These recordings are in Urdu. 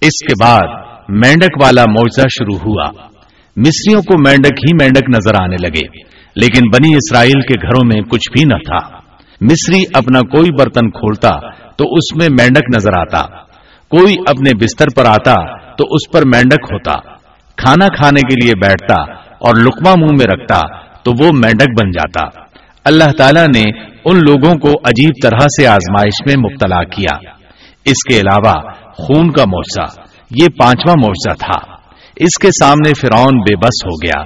اس کے بعد مینڈک والا معاوضہ شروع ہوا۔ مصریوں کو مینڈک ہی مینڈک نظر آنے لگے، لیکن بنی اسرائیل کے گھروں میں کچھ بھی نہ تھا۔ مصری اپنا کوئی برتن کھولتا تو اس میں مینڈک نظر آتا۔ کوئی اپنے بستر پر آتا تو اس پر مینڈک ہوتا۔ کھانا کھانے کے لیے بیٹھتا اور لکما منہ میں رکھتا تو وہ مینڈک بن جاتا۔ اللہ تعالیٰ نے ان لوگوں کو عجیب طرح سے آزمائش میں مبتلا کیا۔ اس کے علاوہ خون کا معاوضہ یہ پانچواں معاوضہ تھا۔ اس کے سامنے فرعون بے بس ہو گیا۔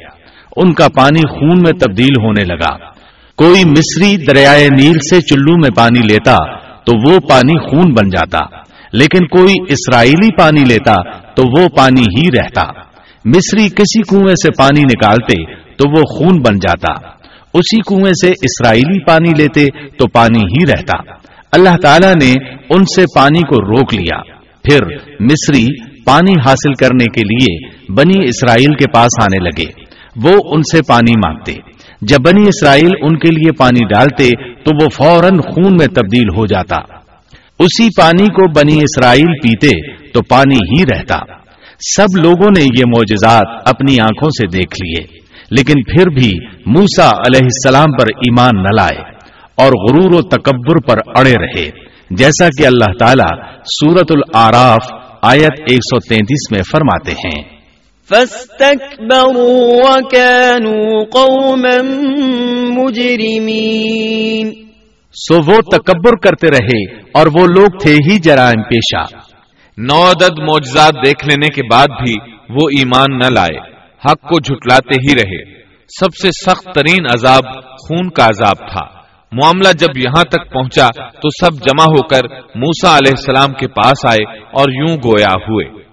ان کا پانی خون میں تبدیل ہونے لگا۔ کوئی مصری دریائے نیل سے چلو میں پانی لیتا تو وہ پانی خون بن جاتا۔ لیکن کوئی اسرائیلی پانی لیتا تو وہ پانی ہی رہتا۔ مصری کسی کنویں سے پانی نکالتے تو وہ خون بن جاتا۔ اسی کنویں سے اسرائیلی پانی لیتے تو پانی ہی رہتا۔ اللہ تعالی نے ان سے پانی کو روک لیا۔ پھر مصری پانی حاصل کرنے کے لیے بنی اسرائیل کے پاس آنے لگے۔ وہ ان سے پانی مانگتے۔ جب بنی اسرائیل ان کے لیے پانی ڈالتے تو وہ فوراً خون میں تبدیل ہو جاتا۔ اسی پانی کو بنی اسرائیل پیتے تو پانی ہی رہتا۔ سب لوگوں نے یہ معجزات اپنی آنکھوں سے دیکھ لیے۔ لیکن پھر بھی موسا علیہ السلام پر ایمان نہ لائے اور غرور و تکبر پر اڑے رہے۔ جیسا کہ اللہ تعالیٰ سورت العراف آیت 133 میں فرماتے ہیں۔ سو وہ تکبر کرتے رہے اور وہ لوگ تھے ہی جرائم پیشہ۔ نو عدد معجزات دیکھ لینے کے بعد بھی وہ ایمان نہ لائے حق کو جھٹلاتے ہی رہے۔ سب سے سخت ترین عذاب خون کا عذاب تھا۔ معاملہ جب یہاں تک پہنچا تو سب جمع ہو کر موسا علیہ السلام کے پاس آئے اور یوں گویا ہوئے۔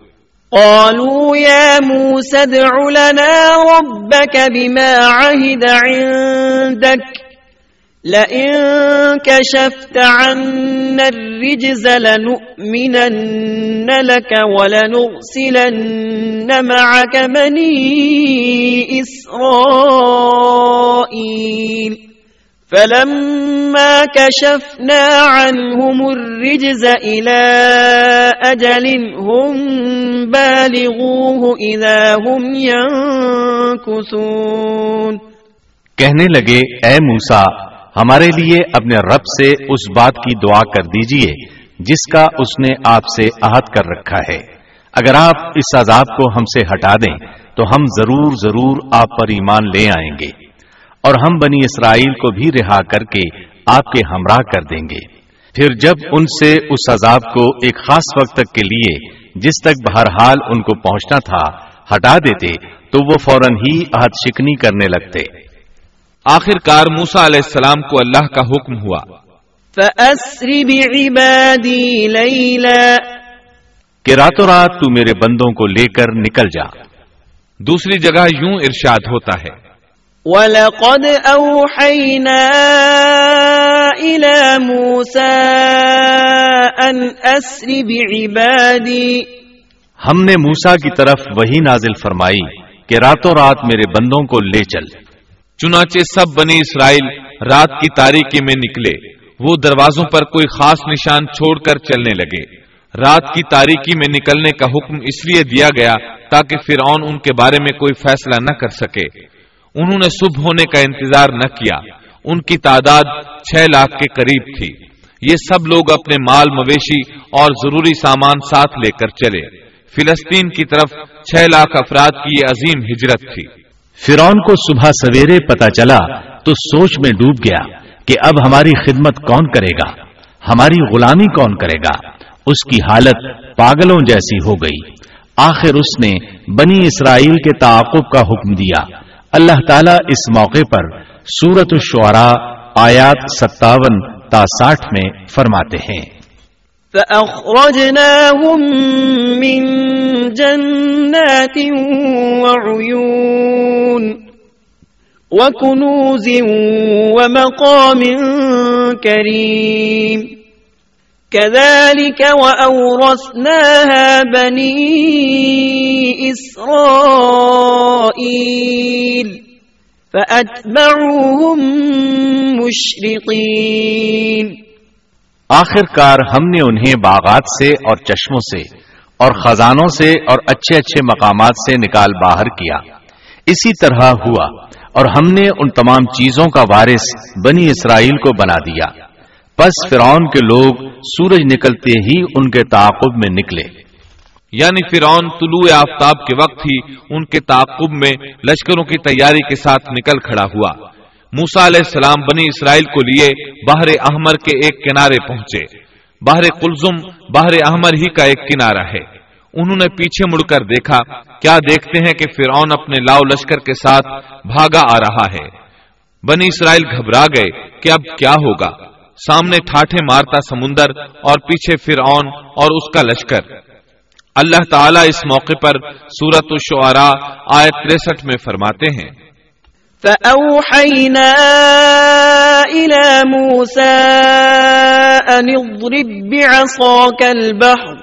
قالوا يا موسى ادع لنا ربك بما عهد عندك لئن كشفت عنا الرجز لنؤمنن لك ولنرسلن معك مني إسرائيل۔ فلما كشفنا عنهم الرجز إلى أجل هم بالغوه إذا هم ينكثون کہنے لگے، اے موسا ہمارے لیے اپنے رب سے اس بات کی دعا کر دیجیے، جس کا اس نے آپ سے عہد کر رکھا ہے۔ اگر آپ اس عذاب کو ہم سے ہٹا دیں، تو ہم ضرور ضرور آپ پر ایمان لے آئیں گے۔ اور ہم بنی اسرائیل کو بھی رہا کر کے آپ کے ہمراہ کر دیں گے۔ پھر جب ان سے اس عذاب کو ایک خاص وقت تک کے لیے جس تک بہرحال ان کو پہنچنا تھا ہٹا دیتے تو وہ فوراً ہی عہد شکنی کرنے لگتے۔ آخر کار موسا علیہ السلام کو اللہ کا حکم ہوا۔ کہ راتوں رات تو میرے بندوں کو لے کر نکل جا۔ دوسری جگہ یوں ارشاد ہوتا ہے۔ وَلَقَدْ أَوْحَيْنَا إِلَى مُوسَىٰ أَنْ أَسْرِ بِعِبَادِي۔ ہم نے موسا کی طرف وہی نازل فرمائی کہ راتوں رات میرے بندوں کو لے چل۔ چنانچہ سب بنی اسرائیل رات کی تاریکی میں نکلے۔ وہ دروازوں پر کوئی خاص نشان چھوڑ کر چلنے لگے۔ رات کی تاریکی میں نکلنے کا حکم اس لیے دیا گیا تاکہ فرعون ان کے بارے میں کوئی فیصلہ نہ کر سکے۔ انہوں نے صبح ہونے کا انتظار نہ کیا۔ ان کی تعداد چھ لاکھ کے قریب تھی۔ یہ سب لوگ اپنے مال مویشی اور ضروری سامان ساتھ لے کر چلے۔ فلسطین کی طرف چھ لاکھ افراد کی یہ عظیم ہجرت تھی۔ فرون کو صبح سویرے پتا چلا تو سوچ میں ڈوب گیا کہ اب ہماری خدمت کون کرے گا؟ ہماری غلامی کون کرے گا؟ اس کی حالت پاگلوں جیسی ہو گئی۔ آخر اس نے بنی اسرائیل کے تعاقب کا حکم دیا۔ اللہ تعالیٰ اس موقع پر سورت الشعراء آیات ستاون تا ساٹھ میں فرماتے ہیں۔ فأخرجناهم من جنات وعيون وكنوز ومقام كريم كذلك وأورثناها بني إسرائيل فأتبعوهم مشرقين. آخر کار ہم نے انہیں باغات سے اور چشموں سے اور خزانوں سے اور اچھے اچھے مقامات سے نکال باہر کیا۔ اسی طرح ہوا اور ہم نے ان تمام چیزوں کا وارث بنی اسرائیل کو بنا دیا۔ پس فرعون کے لوگ سورج نکلتے ہی ان کے تعاقب میں نکلے۔ یعنی فرعون طلوع آفتاب کے وقت ہی ان کے تعاقب میں لشکروں کی تیاری کے ساتھ نکل کھڑا ہوا۔ موسا علیہ السلام بنی اسرائیل کو لیے باہر احمر کے ایک کنارے پہنچے۔ باہر کلزم باہر احمر ہی کا ایک کنارہ ہے۔ انہوں نے پیچھے مڑ کر دیکھا، کیا دیکھتے ہیں کہ فرعون اپنے لاؤ لشکر کے ساتھ بھاگا آ رہا ہے۔ بنی اسرائیل گھبرا گئے کہ اب کیا ہوگا۔ سامنے ٹھاٹھے مارتا سمندر اور پیچھے فرعون اور اس کا لشکر۔ اللہ تعالیٰ اس موقع پر سورت الشعراء آیت تریسٹھ میں فرماتے ہیں۔ فأوحينا إلى موسى أن اضرب بعصاك البحر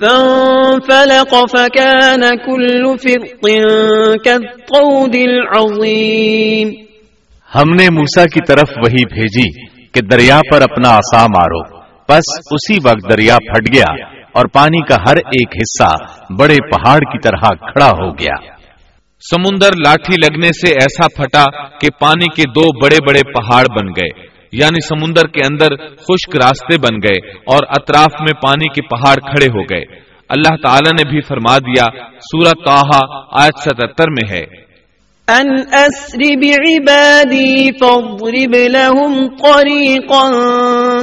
فانفلق فكان كل فرق كالطود العظيم۔ ہم نے موسا کی طرف وہی بھیجی۔ کہ دریا پر اپنا آسا مارو۔ پس اسی وقت دریا پھٹ گیا اور پانی کا ہر ایک حصہ بڑے پہاڑ کی طرح کھڑا ہو گیا۔ سمندر لاٹھی لگنے سے ایسا پھٹا کہ پانی کے دو بڑے بڑے پہاڑ بن گئے۔ یعنی سمندر کے اندر خشک راستے بن گئے اور اطراف میں پانی کے پہاڑ کھڑے ہو گئے۔ اللہ تعالی نے بھی فرما دیا سورت تاہا آیت ستتر میں ہے۔ ان اسر بعبادی فاضرب لهم طریقا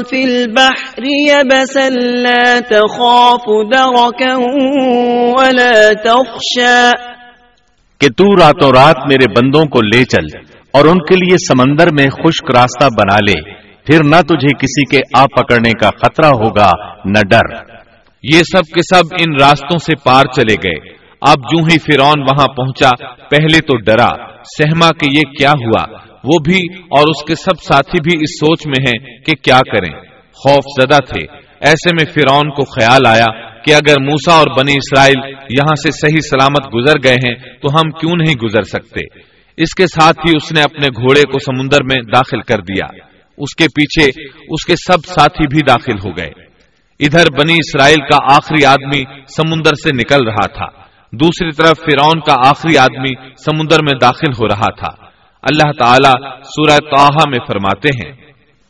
فی البحر یبسا لا تخاف درکا ولا تخشا کہ تو راتوں رات میرے بندوں کو لے چل اور ان کے لیے سمندر میں خشک راستہ بنا لے۔ پھر نہ تجھے کسی کے آ پکڑنے کا خطرہ ہوگا، نہ ڈر۔ یہ سب کے سب ان راستوں سے پار چلے گئے۔ اب جو ہی فرون وہاں پہنچا، پہلے تو ڈرا۔ سہما کہ یہ کیا ہوا؟ وہ بھی اور اس کے سب ساتھی بھی اس سوچ میں ہیں کہ کیا کریں۔ خوف زدہ تھے۔ ایسے میں فرعون کو خیال آیا کہ اگر موسا اور بنی اسرائیل یہاں سے صحیح سلامت گزر گئے ہیں، تو ہم کیوں نہیں گزر سکتے؟ اس کے ساتھ ہی اس نے اپنے گھوڑے کو سمندر میں داخل کر دیا۔ اس کے پیچھے اس کے سب ساتھی بھی داخل ہو گئے۔ ادھر بنی اسرائیل کا آخری آدمی سمندر سے نکل رہا تھا۔ دوسری طرف فرعون کا آخری آدمی سمندر میں داخل ہو رہا تھا۔ اللہ تعالی سورہ توحا میں فرماتے ہیں۔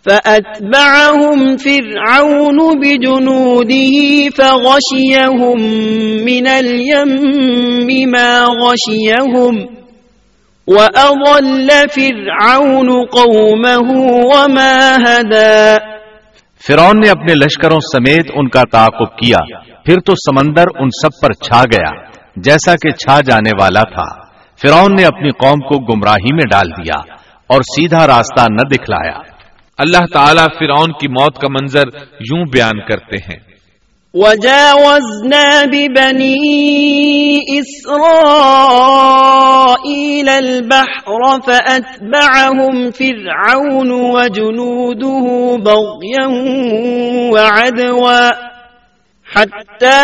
فأتبعهم فرعون بجنوده فغشيهم من اليم ما غشيهم وأضل فرعون قومه وما هدى۔ فرعون نے اپنے لشکروں سمیت ان کا تعاقب کیا۔ پھر تو سمندر ان سب پر چھا گیا۔ جیسا کہ چھا جانے والا تھا۔ فرعون نے اپنی قوم کو گمراہی میں ڈال دیا اور سیدھا راستہ نہ دکھلایا۔ اللہ تعالیٰ فرعون کی موت کا منظر یوں بیان کرتے ہیں۔ وجاوزنا ببني إسرائيل البحر فأتبعهم فرعون وجنوده بغيا وعدوا حتى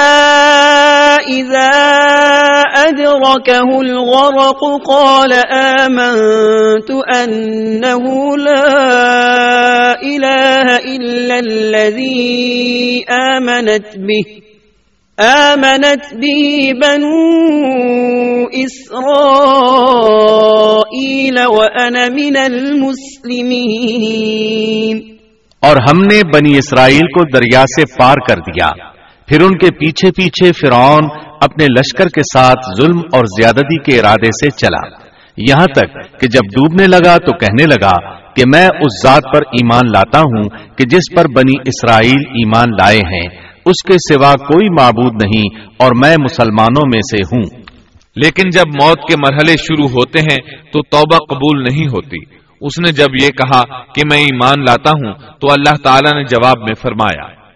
إذا أدركه الغرق قال آمنت أنه لا إله إلا الذي آمنت به آمنت به بنو إسرائيل وأنا من المسلمين. اور ہم نے بنی اسرائیل کو دریا سے پار کر دیا۔ پھر ان کے پیچھے پیچھے فرعون اپنے لشکر کے ساتھ ظلم اور زیادتی کے ارادے سے چلا۔ یہاں تک کہ جب ڈوبنے لگا تو کہنے لگا کہ میں اس ذات پر ایمان لاتا ہوں کہ جس پر بنی اسرائیل ایمان لائے ہیں۔ اس کے سوا کوئی معبود نہیں اور میں مسلمانوں میں سے ہوں۔ لیکن جب موت کے مرحلے شروع ہوتے ہیں تو توبہ قبول نہیں ہوتی۔ اس نے جب یہ کہا کہ میں ایمان لاتا ہوں تو اللہ تعالیٰ نے جواب میں فرمایا۔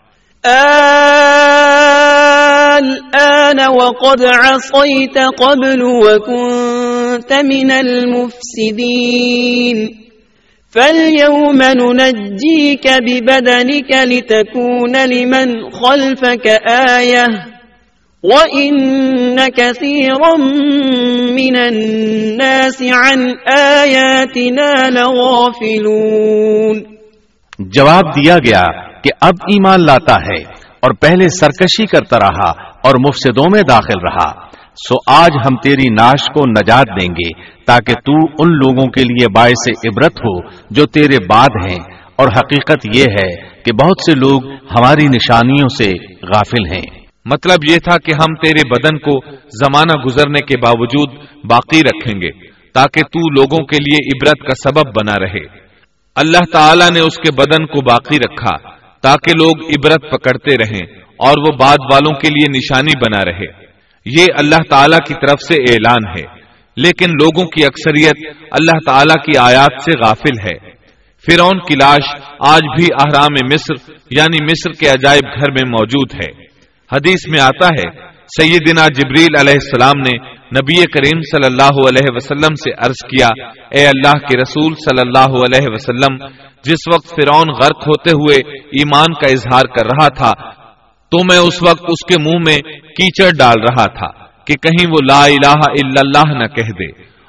الآن وقد عصيت قبل وكنت من المفسدين. فاليوم ننجيك ببدنك لتكون لمن خلفك آية. وإن كثيرا من الناس عن آياتنا لغافلون. جواب دیا گیا کہ اب ایمان لاتا ہے اور پہلے سرکشی کرتا رہا اور مفسدوں میں داخل رہا۔ سو آج ہم تیری ناش کو نجات دیں گے، تاکہ تو ان لوگوں کے لیے باعث عبرت ہو جو تیرے بعد ہیں۔ اور حقیقت یہ ہے کہ بہت سے لوگ ہماری نشانیوں سے غافل ہیں۔ مطلب یہ تھا کہ ہم تیرے بدن کو زمانہ گزرنے کے باوجود باقی رکھیں گے، تاکہ تو لوگوں کے لیے عبرت کا سبب بنا رہے۔ اللہ تعالی نے اس کے بدن کو باقی رکھا، تاکہ لوگ عبرت پکڑتے رہیں۔ اور وہ بعد والوں کے لیے نشانی بنا رہے۔ یہ اللہ تعالی کی طرف سے اعلان ہے۔ لیکن لوگوں کی اکثریت اللہ تعالی کی آیات سے غافل ہے۔ فرون کی لاش آج بھی احرام مصر یعنی مصر کے عجائب گھر میں موجود ہے۔ حدیث میں آتا ہے، سیدنا جبریل علیہ السلام نے نبی کریم صلی اللہ علیہ وسلم سے عرض کیا، اے اللہ کے رسول صلی اللہ علیہ وسلم، جس وقت فرعون غرق ہوتے ہوئے ایمان کا اظہار کر رہا تھا تو میں اس وقت اس کے منہ میں کیچڑ ڈال رہا تھا کہ کہیں وہ لا الہ الا اللہ نہ کہہ دے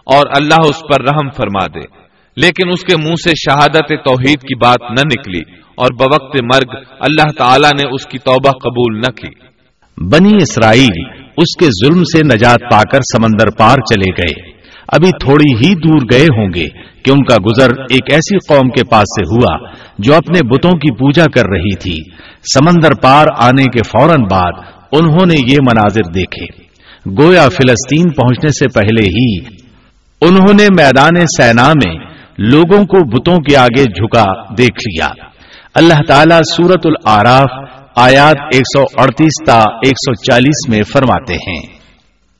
اور اللہ اس پر رحم فرما دے۔ لیکن اس کے منہ سے شہادت توحید کی بات نہ نکلی اور بوقت مرگ اللہ تعالی نے اس کی توبہ قبول نہ کی۔ بنی اسرائیل اس کے ظلم سے نجات پا کر سمندر پار چلے گئے۔ ابھی تھوڑی ہی دور گئے ہوں گے کہ ان کا گزر ایک ایسی قوم کے پاس سے ہوا جو اپنے بتوں کی پوجا کر رہی تھی۔ سمندر پار آنے کے فوراً بعد انہوں نے یہ مناظر دیکھے۔ گویا فلسطین پہنچنے سے پہلے ہی انہوں نے میدان سینا میں لوگوں کو بتوں کے آگے جھکا دیکھ لیا۔ اللہ تعالیٰ سورت العراف آیات 138 تا 140 میں فرماتے ہیں۔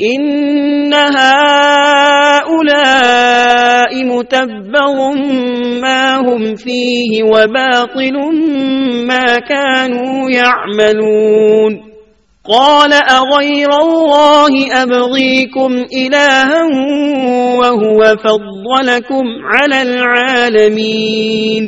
إن هؤلاء متبر ما هم فيه وباطل ما كانوا يعملون قال أغير الله أبغيكم إلها وهو فضلكم على العالمين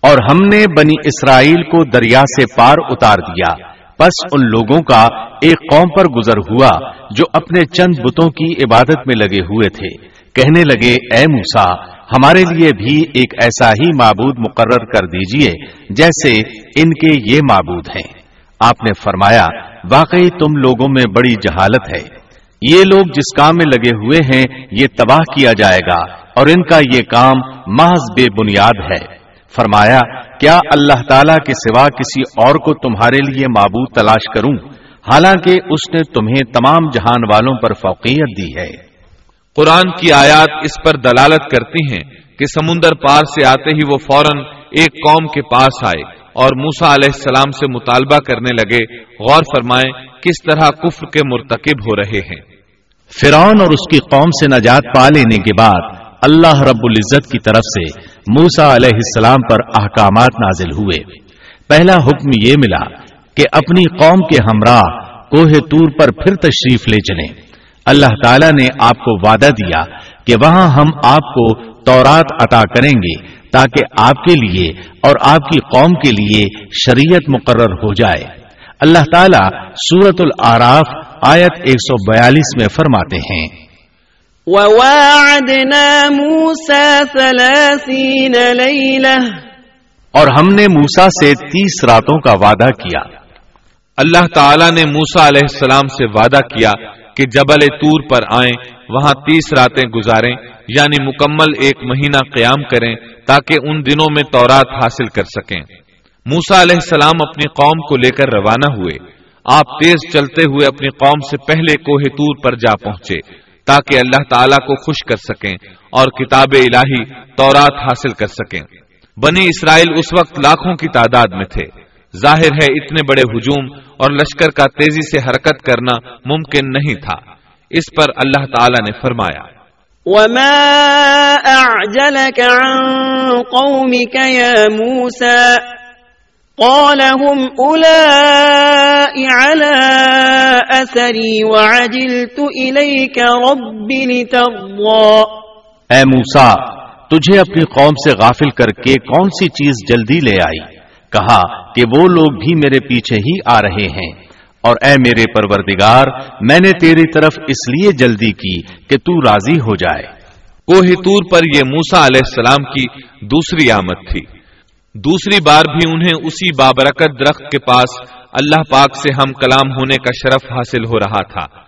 اور ہم نے بنی اسرائیل کو دریا سے پار اتار دیا۔ بس ان لوگوں کا ایک قوم پر گزر ہوا جو اپنے چند بتوں کی عبادت میں لگے ہوئے تھے۔ کہنے لگے، اے موسا ہمارے لیے بھی ایک ایسا ہی معبود مقرر کر دیجیے جیسے ان کے یہ معبود ہیں۔ آپ نے فرمایا، واقعی تم لوگوں میں بڑی جہالت ہے۔ یہ لوگ جس کام میں لگے ہوئے ہیں، یہ تباہ کیا جائے گا اور ان کا یہ کام محض بے بنیاد ہے۔ فرمایا کیا اللہ تعالی کے سوا کسی اور کو تمہارے لیے معبود تلاش کروں؟ حالانکہ اس نے تمہیں تمام جہان والوں پر فوقیت دی ہے۔ قرآن کی آیات اس پر دلالت کرتی ہیں کہ سمندر پار سے آتے ہی وہ فوراً ایک قوم کے پاس آئے اور موسا علیہ السلام سے مطالبہ کرنے لگے غور فرمائیں کس طرح کفر کے مرتکب ہو رہے ہیں؟ فرعون اور اس کی قوم سے نجات پا لینے کے بعد اللہ رب العزت کی طرف سے موسا علیہ السلام پر احکامات نازل ہوئے۔ پہلا حکم یہ ملا کہ اپنی قوم کے ہمراہ کوہ تور پر پھر تشریف لے چلیں۔ اللہ تعالی نے آپ کو وعدہ دیا کہ وہاں ہم آپ کو تورات عطا کریں گے تاکہ آپ کے لیے اور آپ کی قوم کے لیے شریعت مقرر ہو جائے۔ اللہ تعالیٰ سورت العراف آیت 142 میں فرماتے ہیں۔ وواعدنا موسى ثلاثين ليلة اور ہم نے موسا سے تیس راتوں کا وعدہ کیا۔ اللہ تعالی نے موسا علیہ السلام سے وعدہ کیا کہ جبل تور پر آئیں، وہاں تیس راتیں گزاریں یعنی مکمل ایک مہینہ قیام کریں تاکہ ان دنوں میں تورات حاصل کر سکیں۔ موسا علیہ السلام اپنی قوم کو لے کر روانہ ہوئے۔ آپ تیز چلتے ہوئے اپنی قوم سے پہلے کوہ تور پر جا پہنچے۔ تاکہ اللہ تعالیٰ کو خوش کر سکیں اور کتاب الہی تورات حاصل کر سکیں۔ بنی اسرائیل اس وقت لاکھوں کی تعداد میں تھے۔ ظاہر ہے، اتنے بڑے ہجوم اور لشکر کا تیزی سے حرکت کرنا ممکن نہیں تھا۔ اس پر اللہ تعالی نے فرمایا۔ وما أعجلك عن قومك يا موسى؟ قال هم أولئك على أثري وعجلت إليك رب لترضى. اے موسا تجھے اپنی قوم سے غافل کر کے کون سی چیز جلدی لے آئی؟ کہا کہ وہ لوگ بھی میرے پیچھے ہی آ رہے ہیں۔ اور اے میرے پروردگار میں نے تیری طرف اس لیے جلدی کی کہ تو راضی ہو جائے۔ کوہ تور پر یہ موسا علیہ السلام کی دوسری آمد تھی۔ دوسری بار بھی انہیں اسی بابرکت درخت کے پاس اللہ پاک سے ہم کلام ہونے کا شرف حاصل ہو رہا تھا۔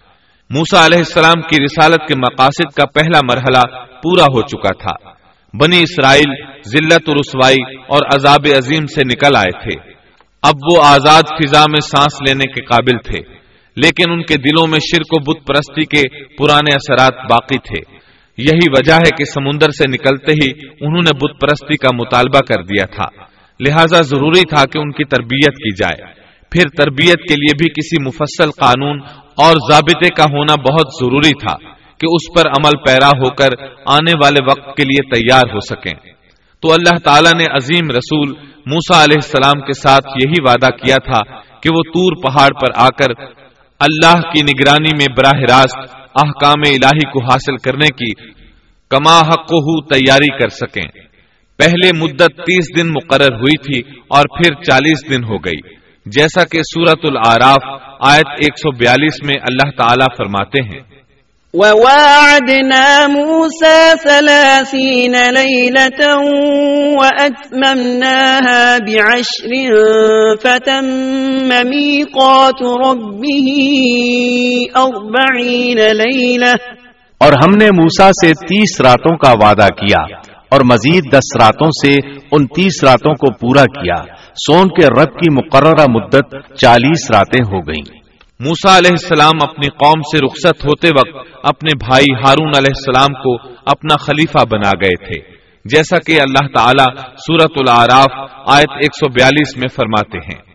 موسا علیہ السلام کی رسالت کے مقاصد کا پہلا مرحلہ پورا ہو چکا تھا۔ بنی اسرائیل ذلت و رسوائی اور عذاب عظیم سے نکل آئے تھے۔ اب وہ آزاد فضا میں سانس لینے کے قابل تھے، لیکن ان کے دلوں میں شرک و بت پرستی کے پرانے اثرات باقی تھے۔ یہی وجہ ہے کہ سمندر سے نکلتے ہی انہوں نے بت پرستی کا مطالبہ کر دیا تھا۔ لہذا ضروری تھا کہ ان کی تربیت کی جائے۔ پھر تربیت کے لیے بھی کسی مفصل قانون اور ضابطے کا ہونا بہت ضروری تھا کہ اس پر عمل پیرا ہو کر آنے والے وقت کے لیے تیار ہو سکیں۔ تو اللہ تعالیٰ نے عظیم رسول موسا علیہ السلام کے ساتھ یہی وعدہ کیا تھا کہ وہ تور پہاڑ پر آ کر اللہ کی نگرانی میں براہ راست احکام الہی کو حاصل کرنے کی کما حق ہو تیاری کر سکیں۔ پہلے مدت تیس دن مقرر ہوئی تھی اور پھر چالیس دن ہو گئی۔ جیسا کہ سورت العراف آیت 142 میں اللہ تعالی فرماتے ہیں۔ وواعدنا موسى ثلاثين ليلة وأتممناها بعشر فتم ميقات ربه أربعين ليلة. اور ہم نے موسا سے تیس راتوں کا وعدہ کیا اور مزید دس راتوں سے ان تیس راتوں کو پورا کیا۔ سون کے رب کی مقررہ مدت چالیس راتیں ہو گئیں۔ موسا علیہ السلام اپنی قوم سے رخصت ہوتے وقت اپنے بھائی ہارون علیہ السلام کو اپنا خلیفہ بنا گئے تھے۔ جیسا کہ اللہ تعالیٰ سورت العراف آیت 142 میں فرماتے ہیں۔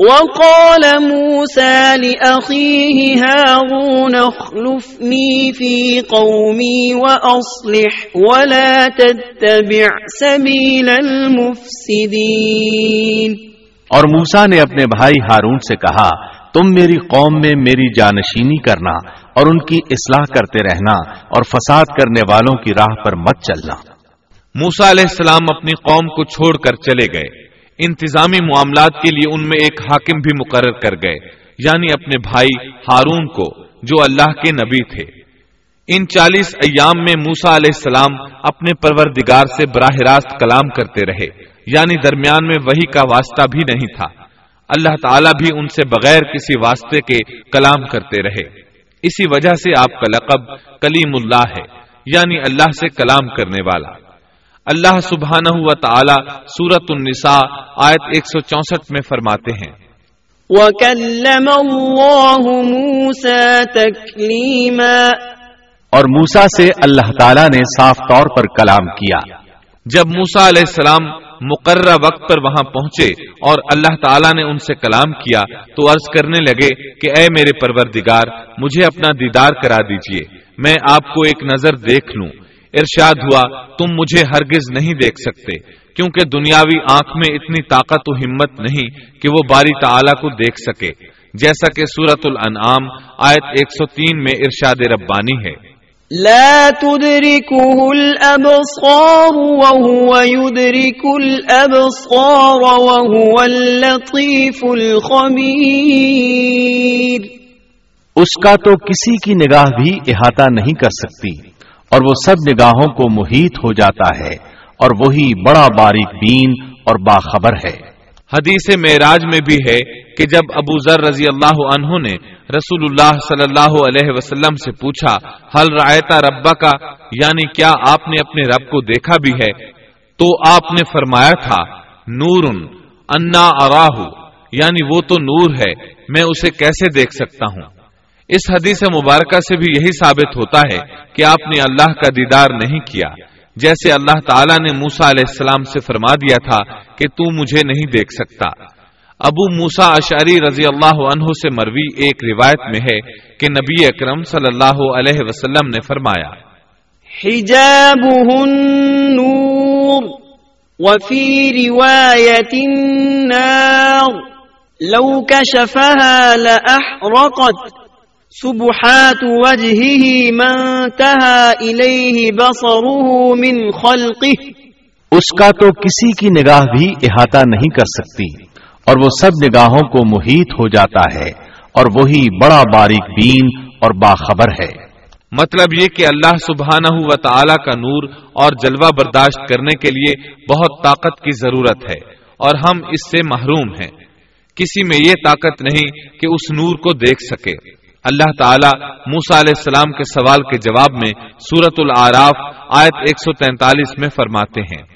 وقال موسى لأخيه هارون اخلفني في قومي وأصلح ولا تتبع سبيل المفسدين اور موسا نے اپنے بھائی ہارون سے کہا تم میری قوم میں میری جانشینی کرنا اور ان کی اصلاح کرتے رہنا اور فساد کرنے والوں کی راہ پر مت چلنا۔ موسا علیہ السلام اپنی قوم کو چھوڑ کر چلے گئے۔ انتظامی معاملات کے لیے ان میں ایک حاکم بھی مقرر کر گئے یعنی اپنے بھائی ہارون کو، جو اللہ کے نبی تھے۔ ان چالیس ایام میں موسا علیہ السلام اپنے پروردگار سے براہ راست کلام کرتے رہے یعنی درمیان میں وہی کا واسطہ بھی نہیں تھا۔ اللہ تعالیٰ بھی ان سے بغیر کسی واسطے کے کلام کرتے رہے۔ اسی وجہ سے آپ کا لقب کلیم اللہ ہے یعنی اللہ سے کلام کرنے والا۔ اللہ سبحانہ و تعالی سورت النساء آیت 164 میں فرماتے ہیں۔ وَكَلَّمَ اللَّهُ مُوسَى تَكْلِيمًا۔ اور موسا سے اللہ تعالیٰ نے صاف طور پر کلام کیا۔ جب موسا علیہ السلام مقررہ وقت پر وہاں پہنچے اور اللہ تعالیٰ نے ان سے کلام کیا تو عرض کرنے لگے کہ اے میرے پروردگار، مجھے اپنا دیدار کرا دیجیے، میں آپ کو ایک نظر دیکھ لوں۔ ارشاد ہوا، تم مجھے ہرگز نہیں دیکھ سکتے، کیونکہ دنیاوی آنکھ میں اتنی طاقت و ہمت نہیں کہ وہ باری تعالیٰ کو دیکھ سکے۔ جیسا کہ سورت الانعام، آیت 103 میں ارشاد ربانی ہے۔ لا تدركه الأبصار وهو يدرك الأبصار وهو اللطيف الخبير اس کا تو کسی کی نگاہ بھی احاطہ نہیں کر سکتی اور وہ سب نگاہوں کو محیط ہو جاتا ہے اور وہی بڑا باریک بین اور باخبر ہے۔ حدیث معراج میں بھی ہے کہ جب ابو ذر رضی اللہ عنہ نے رسول اللہ صلی اللہ علیہ وسلم سے پوچھا حل رایتا ربا کا یعنی کیا آپ نے اپنے رب کو دیکھا بھی ہے؟ تو آپ نے فرمایا تھا نور انا اراہ یعنی وہ تو نور ہے، میں اسے کیسے دیکھ سکتا ہوں؟ اس حدیث مبارکہ سے بھی یہی ثابت ہوتا ہے کہ آپ نے اللہ کا دیدار نہیں کیا۔ جیسے اللہ تعالیٰ نے موسا علیہ السلام سے فرما دیا تھا کہ تو مجھے نہیں دیکھ سکتا۔ ابو موسا اشاری رضی اللہ عنہ سے مروی ایک روایت میں ہے کہ نبی اکرم صلی اللہ علیہ وسلم نے فرمایا النور وفي رواية النار لو كشفها لأحرقت سبحات وجهه ما انتهى إليه بصره من خلقه۔ اس کا تو کسی کی نگاہ بھی احاطہ نہیں کر سکتی۔ اور وہ سب نگاہوں کو محیط ہو جاتا ہے اور وہی بڑا باریک بین اور باخبر ہے۔ مطلب یہ کہ اللہ سبحانہ و تعالی کا نور اور جلوہ برداشت کرنے کے لیے بہت طاقت کی ضرورت ہے اور ہم اس سے محروم ہیں۔ کسی میں یہ طاقت نہیں کہ اس نور کو دیکھ سکے۔ اللہ تعالیٰ موسا علیہ السلام کے سوال کے جواب میں سورت العراف آیت 143 میں فرماتے ہیں۔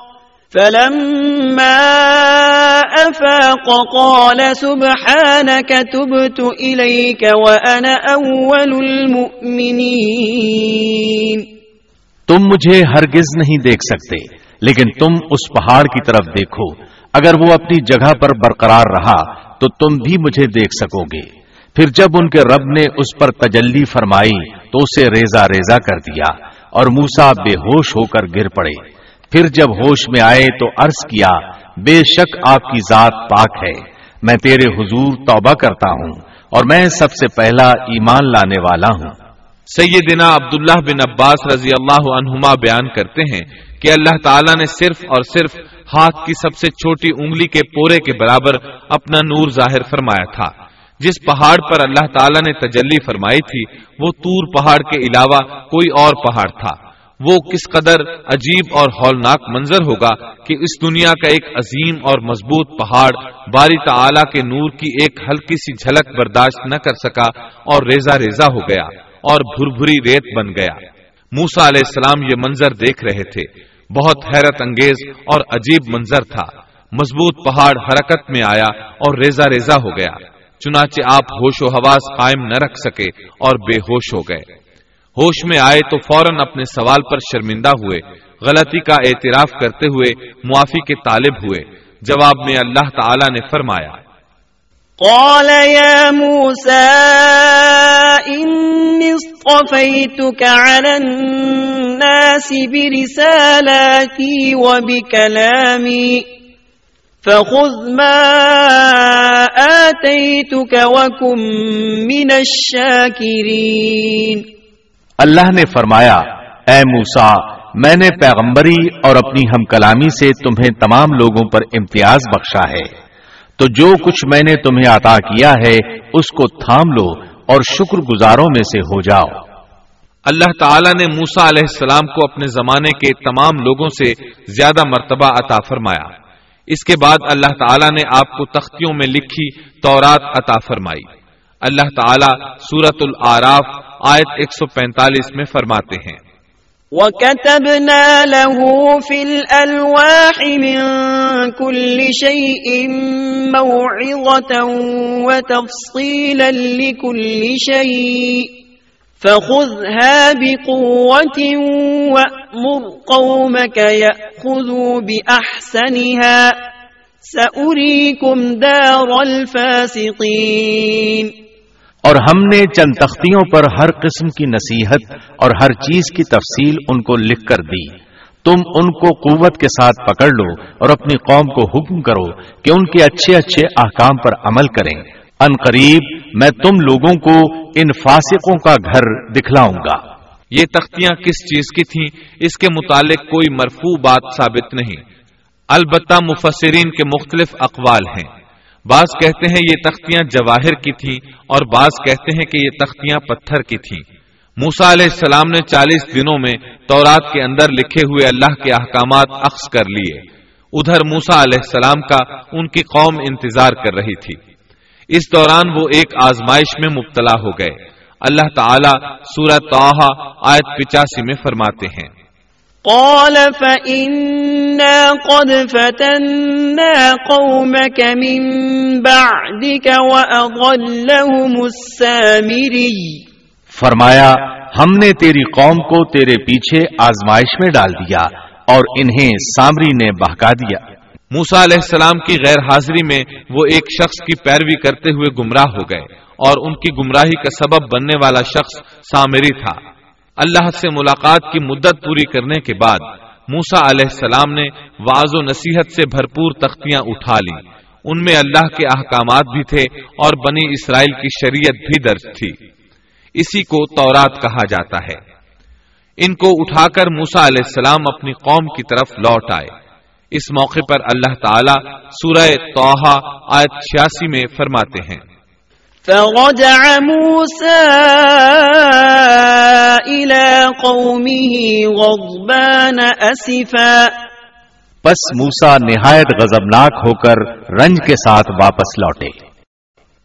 فلما أفاق قال سبحانك تبت إليك وأنا أول المؤمنين تم مجھے ہرگز نہیں دیکھ سکتے، لیکن تم اس پہاڑ کی طرف دیکھو۔ اگر وہ اپنی جگہ پر برقرار رہا، تو تم بھی مجھے دیکھ سکو گے۔ پھر جب ان کے رب نے اس پر تجلی فرمائی، تو اسے ریزا ریزا کر دیا اور موسا بے ہوش ہو کر گر پڑے۔ پھر جب ہوش میں آئے تو عرض کیا، بے شک آپ کی ذات پاک ہے۔ میں تیرے حضور توبہ کرتا ہوں اور میں سب سے پہلا ایمان لانے والا ہوں۔ سیدنا عبداللہ بن عباس رضی اللہ عنہما بیان کرتے ہیں کہ اللہ تعالیٰ نے صرف اور صرف ہاتھ کی سب سے چھوٹی انگلی کے پورے کے برابر اپنا نور ظاہر فرمایا تھا۔ جس پہاڑ پر اللہ تعالیٰ نے تجلی فرمائی تھی، وہ تور پہاڑ کے علاوہ کوئی اور پہاڑ تھا۔ وہ کس قدر عجیب اور ہولناک منظر ہوگا کہ اس دنیا کا ایک عظیم اور مضبوط پہاڑ باری تعالی کے نور کی ایک ہلکی سی جھلک برداشت نہ کر سکا اور ریزا ریزا ہو گیا اور بھر بھری ریت بن گیا۔ موسا علیہ السلام یہ منظر دیکھ رہے تھے۔ بہت حیرت انگیز اور عجیب منظر تھا۔ مضبوط پہاڑ حرکت میں آیا اور ریزا ریزا ہو گیا۔ چنانچہ آپ ہوش و حواس قائم نہ رکھ سکے اور بے ہوش ہو گئے۔ ہوش میں آئے تو فوراً اپنے سوال پر شرمندہ ہوئے، غلطی کا اعتراف کرتے ہوئے معافی کے طالب ہوئے۔ جواب میں اللہ تعالی نے فرمایا، قال يا موسى، إني اصطفيتك على الناس برسالاتي وبكلامي، فخذ ما آتيتك وكن من الشاكرين۔ اللہ نے فرمایا، اے موسا میں نے پیغمبری اور اپنی ہم کلامی سے تمہیں تمام لوگوں پر امتیاز بخشا ہے۔ تو جو کچھ میں نے تمہیں عطا کیا ہے، اس کو تھام لو اور شکر گزاروں میں سے ہو جاؤ۔ اللہ تعالیٰ نے موسا علیہ السلام کو اپنے زمانے کے تمام لوگوں سے زیادہ مرتبہ عطا فرمایا۔ اس کے بعد اللہ تعالیٰ نے آپ کو تختیوں میں لکھی تورات عطا فرمائی۔ اللہ تعالیٰ سورت العراف آیت 145 میں فرماتے ہیں۔ وَكَتَبْنَا لَهُ فِي الْأَلْوَاحِ مِن كُلِّ شَيْءٍ مَوْعِظَةً وَتَفْصِيلًا لِكُلِّ شَيْءٍ فَخُذْهَا بِقُوَّةٍ وَأْمُرْ قَوْمَكَ يَأْخُذُوا بِأَحْسَنِهَا سَأُرِيكُمْ دَارَ الْفَاسِقِينَ اور ہم نے چند تختیوں پر ہر قسم کی نصیحت اور ہر چیز کی تفصیل ان کو لکھ کر دی۔ تم ان کو قوت کے ساتھ پکڑ لو اور اپنی قوم کو حکم کرو کہ ان کے اچھے اچھے احکام پر عمل کریں۔ ان قریب میں تم لوگوں کو ان فاسقوں کا گھر دکھلاؤں گا۔ یہ تختیاں کس چیز کی تھیں؟ اس کے متعلق کوئی مرفوع بات ثابت نہیں۔ البتہ مفسرین کے مختلف اقوال ہیں۔ بعض کہتے ہیں یہ تختیاں جواہر کی تھیں اور بعض کہتے ہیں کہ یہ تختیاں پتھر کی تھیں۔ موسا علیہ السلام نے چالیس دنوں میں تورات کے اندر لکھے ہوئے اللہ کے احکامات اخذ کر لیے۔ ادھر موسا علیہ السلام کا ان کی قوم انتظار کر رہی تھی۔ اس دوران وہ ایک آزمائش میں مبتلا ہو گئے۔ اللہ تعالی سورت توحا آیت پچاسی میں فرماتے ہیں۔ قال فإنا قد فتنا قومك من بعدك وأضلهم السامري. فرمایا ہم نے تیری قوم کو تیرے پیچھے آزمائش میں ڈال دیا اور انہیں سامری نے بہکا دیا۔ موسا علیہ السلام کی غیر حاضری میں وہ ایک شخص کی پیروی کرتے ہوئے گمراہ ہو گئے اور ان کی گمراہی کا سبب بننے والا شخص سامری تھا۔ اللہ سے ملاقات کی مدت پوری کرنے کے بعد موسا علیہ السلام نے واض و نصیحت سے بھرپور تختیاں اٹھا لی ان میں اللہ کے احکامات بھی تھے اور بنی اسرائیل کی شریعت بھی درج تھی۔ اسی کو تورات کہا جاتا ہے۔ ان کو اٹھا کر موسا علیہ السلام اپنی قوم کی طرف لوٹ آئے۔ اس موقع پر اللہ تعالی سورہ توحا آیت چھیاسی میں فرماتے ہیں۔ فرجع موسى إلى قومه غضبان أسفا پس موسا نہایت غضبناک ہو کر رنج کے ساتھ واپس لوٹے۔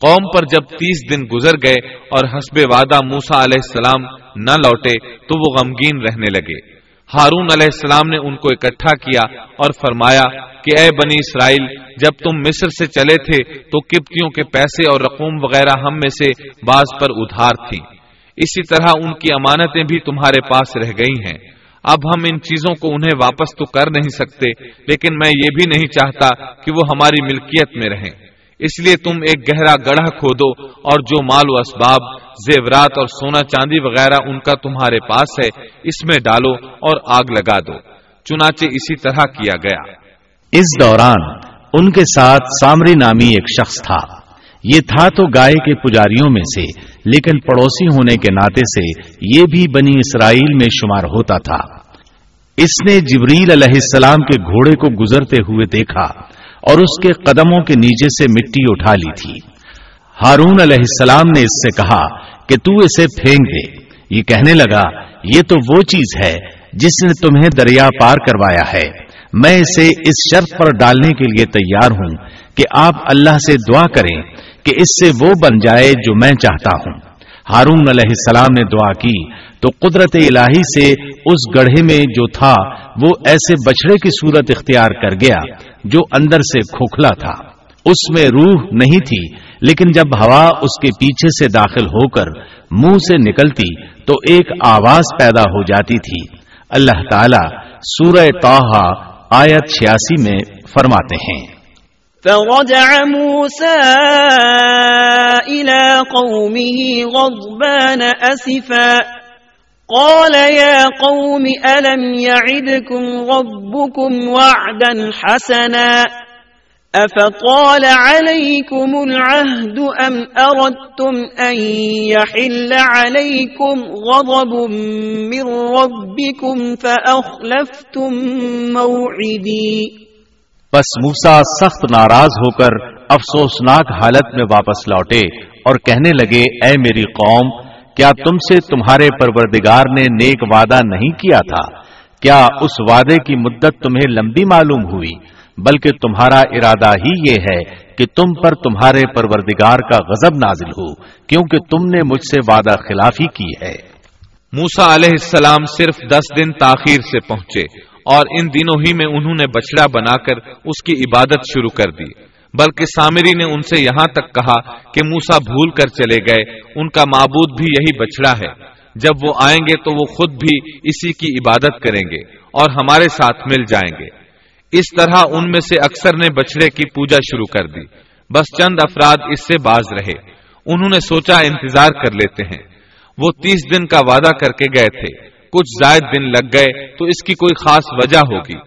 قوم پر جب تیس دن گزر گئے اور حسب وعدہ موسا علیہ السلام نہ لوٹے تو وہ غمگین رہنے لگے۔ ہارون علیہ السلام نے ان کو اکٹھا کیا اور فرمایا کہ اے بنی اسرائیل، جب تم مصر سے چلے تھے تو کپتیوں کے پیسے اور رقوم وغیرہ ہم میں سے بعض پر ادھار تھی اسی طرح ان کی امانتیں بھی تمہارے پاس رہ گئی ہیں۔ اب ہم ان چیزوں کو انہیں واپس تو کر نہیں سکتے، لیکن میں یہ بھی نہیں چاہتا کہ وہ ہماری ملکیت میں رہیں۔ اس لیے تم ایک گہرا گڑھا کھودو اور جو مال و اسباب، زیورات اور سونا چاندی وغیرہ ان کا تمہارے پاس ہے، اس میں ڈالو اور آگ لگا دو۔ چنانچہ اسی طرح کیا گیا۔ اس دوران ان کے ساتھ سامری نامی ایک شخص تھا۔ یہ تھا تو گائے کے پجاریوں میں سے، لیکن پڑوسی ہونے کے ناطے سے یہ بھی بنی اسرائیل میں شمار ہوتا تھا۔ اس نے جبریل علیہ السلام کے گھوڑے کو گزرتے ہوئے دیکھا۔ اور اس کے قدموں کے نیچے سے مٹی اٹھا لی تھی۔ ہارون علیہ السلام نے اس سے کہا کہ تو اسے پھینک دے۔ یہ کہنے لگا، یہ تو وہ چیز ہے جس نے تمہیں دریا پار کروایا ہے۔ میں اسے اس شرط پر ڈالنے کے لیے تیار ہوں کہ آپ اللہ سے دعا کریں کہ اس سے وہ بن جائے جو میں چاہتا ہوں۔ ہارون علیہ السلام نے دعا کی تو قدرت الہی سے اس گڑھے میں جو تھا وہ ایسے بچڑے کی صورت اختیار کر گیا۔ جو اندر سے کھوکھلا تھا۔ اس میں روح نہیں تھی، لیکن جب ہوا اس کے پیچھے سے داخل ہو کر منہ سے نکلتی تو ایک آواز پیدا ہو جاتی تھی۔ اللہ تعالی سورہ توحا آیت چھیاسی میں فرماتے ہیں۔ فرجع موسى إلى قومه غضبان أسفا قال يا قوم، ألم يعدكم ربكم وعدا حسنا؟ أفطال عليكم العهد أم أردتم أن يحل عليكم غضب من ربكم فأخلفتم موعدي؟ پس موسا سخت ناراض ہو کر افسوسناک حالت میں واپس لوٹے اور کہنے لگے، اے میری قوم کیا تم سے تمہارے پروردگار نے نیک وعدہ نہیں کیا تھا؟ کیا اس وعدے کی مدت تمہیں لمبی معلوم ہوئی؟ بلکہ تمہارا ارادہ ہی یہ ہے کہ تم پر تمہارے پروردگار کا غضب نازل ہو، کیونکہ تم نے مجھ سے وعدہ خلافی کی ہے۔ موسا علیہ السلام صرف دس دن تاخیر سے پہنچے اور ان دنوں ہی میں انہوں نے بچڑا بنا کر اس کی عبادت شروع کر دی۔ بلکہ سامری نے ان سے یہاں تک کہا کہ موسا بھول کر چلے گئے، ان کا معبود بھی یہی بچڑا ہے۔ جب وہ آئیں گے تو وہ خود بھی اسی کی عبادت کریں گے اور ہمارے ساتھ مل جائیں گے۔ اس طرح ان میں سے اکثر نے بچڑے کی پوجا شروع کر دی۔ بس چند افراد اس سے باز رہے۔ انہوں نے سوچا انتظار کر لیتے ہیں۔ وہ تیس دن کا وعدہ کر کے گئے تھے۔ کچھ زائد دن لگ گئے تو اس کی کوئی خاص وجہ ہوگی۔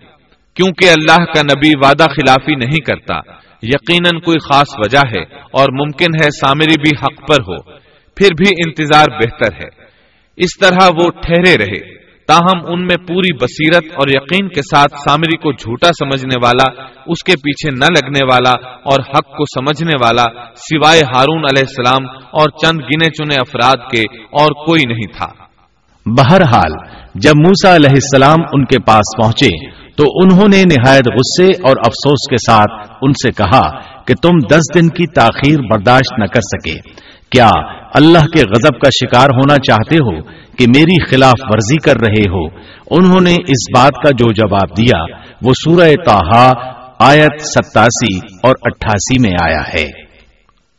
کیونکہ اللہ کا نبی وعدہ خلافی نہیں کرتا۔ یقیناً کوئی خاص وجہ ہے اور ممکن ہے سامری بھی حق پر ہو، پھر بھی انتظار بہتر ہے۔ اس طرح وہ ٹھہرے رہے۔ تاہم ان میں پوری بصیرت اور یقین کے ساتھ سامری کو جھوٹا سمجھنے والا، اس کے پیچھے نہ لگنے والا اور حق کو سمجھنے والا سوائے ہارون علیہ السلام اور چند گنے چنے افراد کے اور کوئی نہیں تھا۔ بہرحال، جب موسا علیہ السلام ان کے پاس پہنچے تو انہوں نے نہایت غصے اور افسوس کے ساتھ ان سے کہا کہ تم دس دن کی تاخیر برداشت نہ کر سکے۔ کیا اللہ کے غضب کا شکار ہونا چاہتے ہو کہ میری خلاف ورزی کر رہے ہو؟ انہوں نے اس بات کا جو جواب دیا، وہ سورہ تاہا آیت ستاسی اور اٹھاسی میں آیا ہے۔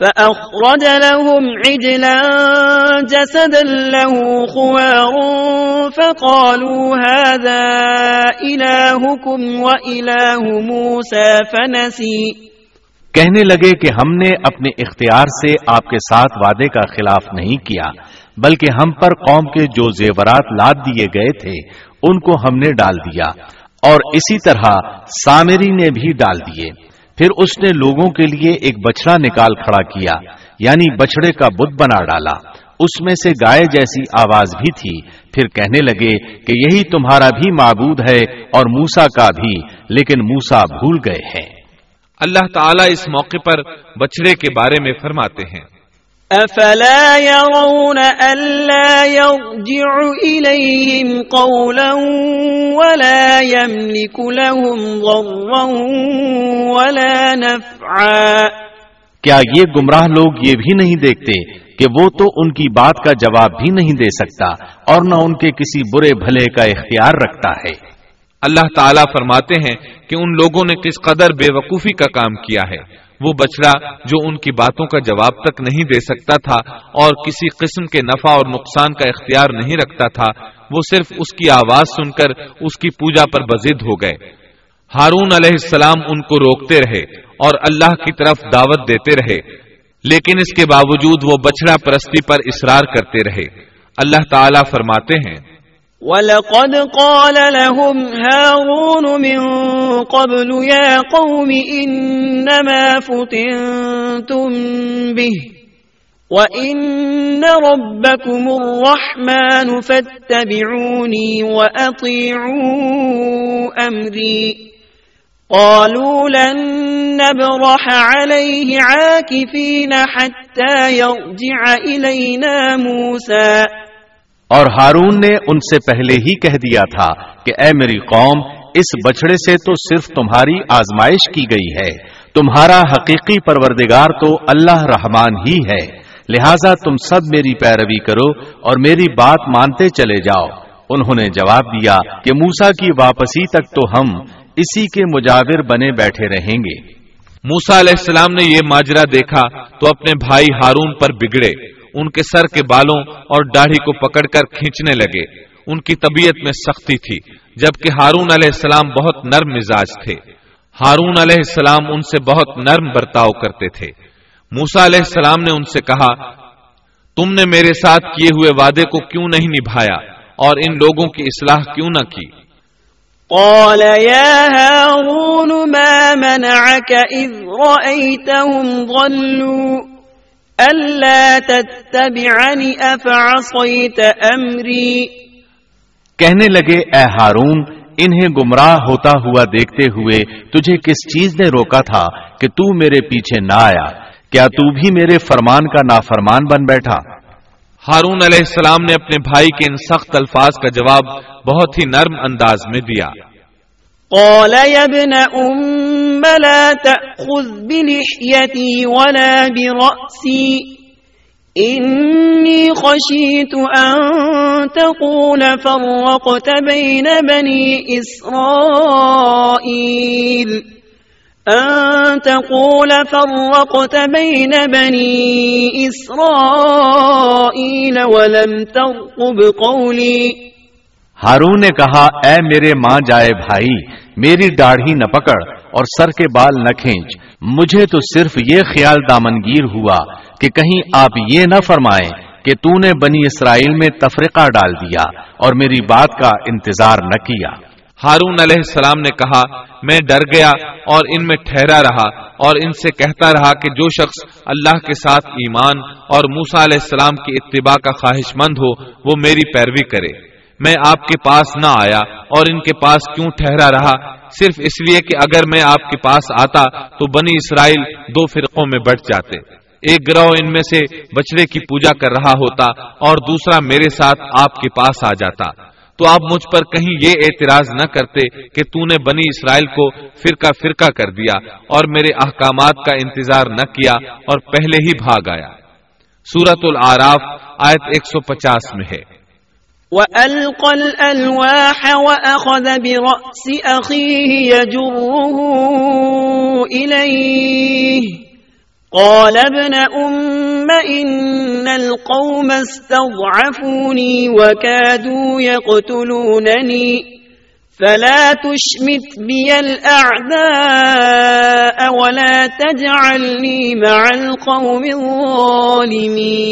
فأخرج لهم عجلا جسدا له خوار فقالوا هذا إلهكم وإله موسى فنسي. کہنے لگے کہ ہم نے اپنے اختیار سے آپ کے ساتھ وعدے کا خلاف نہیں کیا، بلکہ ہم پر قوم کے جو زیورات لاد دیے گئے تھے، ان کو ہم نے ڈال دیا، اور اسی طرح سامری نے بھی ڈال دیے۔ پھر اس نے لوگوں کے لیے ایک بچڑا نکال کھڑا کیا یعنی بچڑے کا بت بنا ڈالا۔ اس میں سے گائے جیسی آواز بھی تھی۔ پھر کہنے لگے کہ یہی تمہارا بھی معبود ہے اور موسا کا بھی لیکن موسا بھول گئے ہیں۔ اللہ تعالیٰ اس موقع پر بچڑے کے بارے میں فرماتے ہیں۔ افلا يرون الا يرجع اليهم قولا ولا يملك لهم ضرا ولا نفعا۔ کیا یہ گمراہ لوگ یہ بھی نہیں دیکھتے کہ وہ تو ان کی بات کا جواب بھی نہیں دے سکتا اور نہ ان کے کسی برے بھلے کا اختیار رکھتا ہے۔ اللہ تعالیٰ فرماتے ہیں کہ ان لوگوں نے کس قدر بے وقوفی کا کام کیا ہے۔ وہ بچڑا جو ان کی باتوں کا جواب تک نہیں دے سکتا تھا اور کسی قسم کے نفع اور نقصان کا اختیار نہیں رکھتا تھا، وہ صرف اس کی آواز سن کر اس کی پوجا پر بزد ہو گئے۔ ہارون علیہ السلام ان کو روکتے رہے اور اللہ کی طرف دعوت دیتے رہے، لیکن اس کے باوجود وہ بچڑا پرستی پر اصرار کرتے رہے۔ اللہ تعالی فرماتے ہیں وَلَقَدْ قَالَ لَهُمْ هَارُونُ مِنْ قَبْلُ يَا قَوْمِ إِنَّمَا فُتِنْتُمْ بِهِ وَإِنَّ رَبَّكُمُ الرَّحْمَنُ فَاتَّبِعُونِي وَأَطِيعُوا أَمْرِي قالوا لن نبرح عليه عاكفين حتى يرجع إلينا موسى اور ہارون نے ان سے پہلے ہی کہہ دیا تھا کہ اے میری قوم، اس بچڑے سے تو صرف تمہاری آزمائش کی گئی ہے۔ تمہارا حقیقی پروردگار تو اللہ رحمان ہی ہے۔ لہذا تم سب میری پیروی کرو اور میری بات مانتے چلے جاؤ۔ انہوں نے جواب دیا کہ موسا کی واپسی تک تو ہم اسی کے مجاور بنے بیٹھے رہیں گے۔ موسا علیہ السلام نے یہ ماجرا دیکھا تو اپنے بھائی ہارون پر بگڑے۔ ان کے سر کے بالوں اور داڑھی کو پکڑ کر کھینچنے لگے۔ ان کی طبیعت میں سختی تھی، جبکہ ہارون علیہ السلام بہت نرم مزاج تھے۔ ہارون علیہ السلام ان سے بہت نرم برتاؤ کرتے تھے۔ موسا علیہ السلام نے ان سے کہا، تم نے میرے ساتھ کیے ہوئے وعدے کو کیوں نہیں نبھایا اور ان لوگوں کی اصلاح کیوں نہ کی؟ قال يا هارون ما منعك إذ رأيتهم ضلوا؟ ألا تتبعني أفعصيت أمري کہنے لگے اے ہارون انہیں گمراہ ہوتا ہوا دیکھتے ہوئے تجھے کس چیز نے روکا تھا کہ تو میرے پیچھے نہ آیا؟ کیا تو بھی میرے فرمان کا نافرمان بن بیٹھا؟ ہارون علیہ السلام نے اپنے بھائی کے ان سخت الفاظ کا جواب بہت ہی نرم انداز میں دیا۔ قال يا لا تأخذ بلحيتي ولا برأسي إني خشيت أن تقول فرقت بين بني إسرائيل أن تقول فرقت بين بني إسرائيل ولم ترقب قولي ہارون نے کہا، اے میرے ماں جائے بھائی، میری داڑھی نہ پکڑ اور سر کے بال نہ کھینچ۔ مجھے تو صرف یہ خیال دامنگیر ہوا کہ کہیں آپ یہ نہ فرمائیں کہ تو نے بنی اسرائیل میں تفریقہ ڈال دیا اور میری بات کا انتظار نہ کیا۔ ہارون علیہ السلام نے کہا، میں ڈر گیا اور ان میں ٹھہرا رہا اور ان سے کہتا رہا کہ جو شخص اللہ کے ساتھ ایمان اور موسا علیہ السلام کی اتباع کا خواہش مند ہو، وہ میری پیروی کرے۔ میں آپ کے پاس نہ آیا اور ان کے پاس کیوں ٹھہرا رہا؟ صرف اس لیے کہ اگر میں آپ کے پاس آتا تو بنی اسرائیل دو فرقوں میں بٹ جاتے۔ ایک گروہ ان میں سے بچڑے کی پوجا کر رہا ہوتا اور دوسرا میرے ساتھ آپ کے پاس آ جاتا۔ تو آپ مجھ پر کہیں یہ اعتراض نہ کرتے کہ تو نے بنی اسرائیل کو فرقہ فرقہ کر دیا اور میرے احکامات کا انتظار نہ کیا اور پہلے ہی بھاگ آیا۔ سورت العراف آیت 150 میں ہے۔ وَأَلْقَى الْأَلْوَاحَ وَأَخَذَ بِرَأْسِ أَخِيهِ يَجُرُّهُ إِلَيْهِ قال ابن أم إن القوم استضعفوني وكادوا يقتلونني فلا تشمت بي الأعداء ولا تجعلني مع القوم الظالمين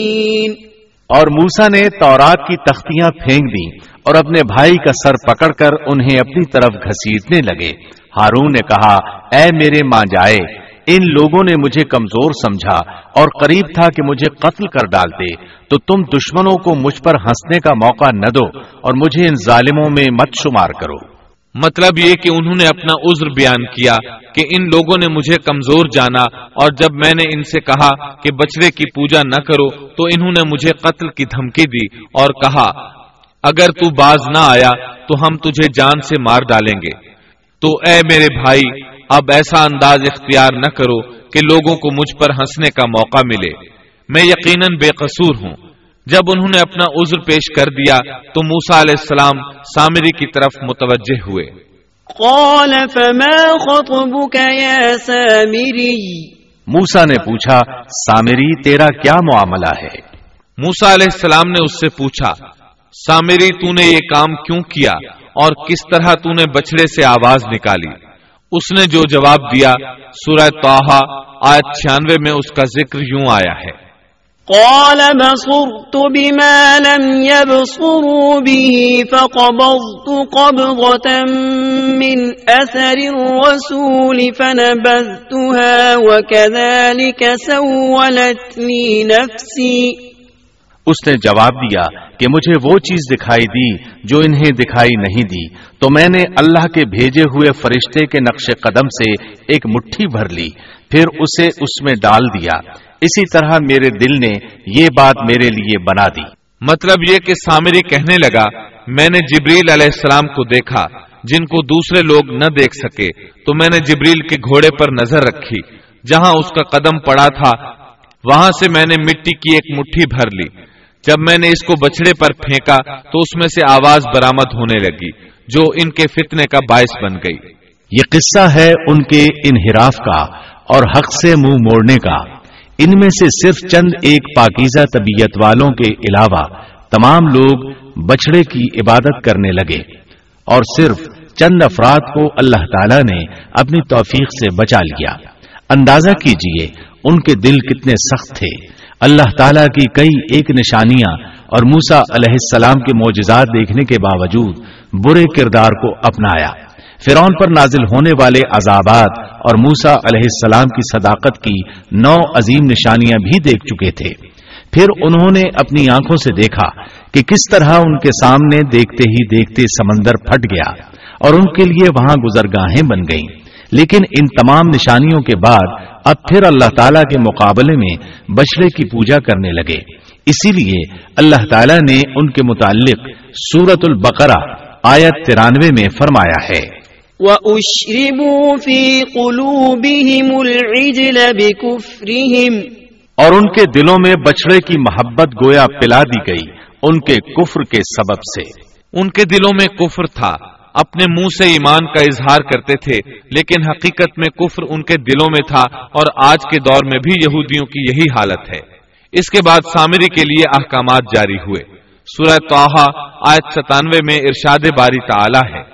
اور موسا نے تورات کی تختیاں پھینک دی اور اپنے بھائی کا سر پکڑ کر انہیں اپنی طرف گھسیٹنے لگے۔ ہارون نے کہا، اے میرے ماں جائے ان لوگوں نے مجھے کمزور سمجھا اور قریب تھا کہ مجھے قتل کر ڈالتے، تو تم دشمنوں کو مجھ پر ہنسنے کا موقع نہ دو اور مجھے ان ظالموں میں مت شمار کرو۔ مطلب یہ کہ انہوں نے اپنا عذر بیان کیا کہ ان لوگوں نے مجھے کمزور جانا اور جب میں نے ان سے کہا کہ بچڑے کی پوجا نہ کرو تو انہوں نے مجھے قتل کی دھمکی دی اور کہا، اگر تو باز نہ آیا تو ہم تجھے جان سے مار ڈالیں گے۔ تو اے میرے بھائی، اب ایسا انداز اختیار نہ کرو کہ لوگوں کو مجھ پر ہنسنے کا موقع ملے۔ میں یقیناً بے قصور ہوں۔ جب انہوں نے اپنا عذر پیش کر دیا تو موسا علیہ السلام سامری کی طرف متوجہ ہوئے۔ قال فما خطبك يا سامری موسا نے پوچھا سامری تیرا کیا معاملہ ہے؟ موسا علیہ السلام نے اس سے پوچھا سامری تو نے یہ کام کیوں کیا اور کس طرح تو نے بچڑے سے آواز نکالی؟ اس نے جو جواب دیا سورہ توحا آیت چھیانوے میں اس کا ذکر یوں آیا ہے۔ قال بصرت بما لم يبصروا به فقبضت قبضة من أثر الرسول فنبذتها وكذلك سولت لي نفسي۔ اس نے جواب دیا کہ مجھے وہ چیز دکھائی دی جو انہیں دکھائی نہیں دی۔ تو میں نے اللہ کے بھیجے ہوئے فرشتے کے نقش قدم سے ایک مٹھی بھر لی، پھر اسے اس میں ڈال دیا۔ اسی طرح میرے دل نے یہ بات میرے لیے بنا دی۔ مطلب یہ کہ سامری کہنے لگا میں نے جبریل علیہ السلام کو دیکھا جن کو دوسرے لوگ نہ دیکھ سکے تو میں نے جبریل کے گھوڑے پر نظر رکھی جہاں اس کا قدم پڑا تھا وہاں سے میں نے مٹی کی ایک مٹھی بھر لی۔ جب میں نے اس کو بچڑے پر پھینکا تو اس میں سے آواز برامد ہونے لگی جو ان کے فتنے کا باعث بن گئی۔ یہ قصہ ہے ان کے انحراف کا اور حق سے منہ موڑنے کا۔ ان میں سے صرف چند ایک پاکیزہ طبیعت والوں کے علاوہ تمام لوگ بچڑے کی عبادت کرنے لگے اور صرف چند افراد کو اللہ تعالی نے اپنی توفیق سے بچا لیا۔ اندازہ کیجیے ان کے دل کتنے سخت تھے۔ اللہ تعالیٰ کی کئی ایک نشانیاں اور موسا علیہ السلام کے معجزات دیکھنے کے باوجود برے کردار کو اپنایا۔ فرون پر نازل ہونے والے عذابات اور موسا علیہ السلام کی صداقت کی نو عظیم نشانیاں بھی دیکھ چکے تھے۔ پھر انہوں نے اپنی آنکھوں سے دیکھا کہ کس طرح ان کے سامنے دیکھتے ہی دیکھتے سمندر پھٹ گیا اور ان کے لیے وہاں گزرگاہیں بن گئیں۔ لیکن ان تمام نشانیوں کے بعد اب پھر اللہ تعالیٰ کے مقابلے میں بچڑے کی پوجا کرنے لگے۔ اسی لیے اللہ تعالیٰ نے ان کے متعلق سورت البقرہ آیت ترانوے میں فرمایا ہے۔ وَأُشْرِبُوا فِي قُلُوبِهِمُ الْعِجْلَ بِكُفْرِهِمْ اور ان کے دلوں میں بچڑے کی محبت گویا پلا دی گئی ان کے کفر کے سبب سے۔ ان کے دلوں میں کفر تھا۔ اپنے منہ سے ایمان کا اظہار کرتے تھے لیکن حقیقت میں کفر ان کے دلوں میں تھا اور آج کے دور میں بھی یہودیوں کی یہی حالت ہے۔ اس کے بعد سامری کے لیے احکامات جاری ہوئے۔ سورہ توحا آیت ستانوے میں ارشاد باری تعالی ہے۔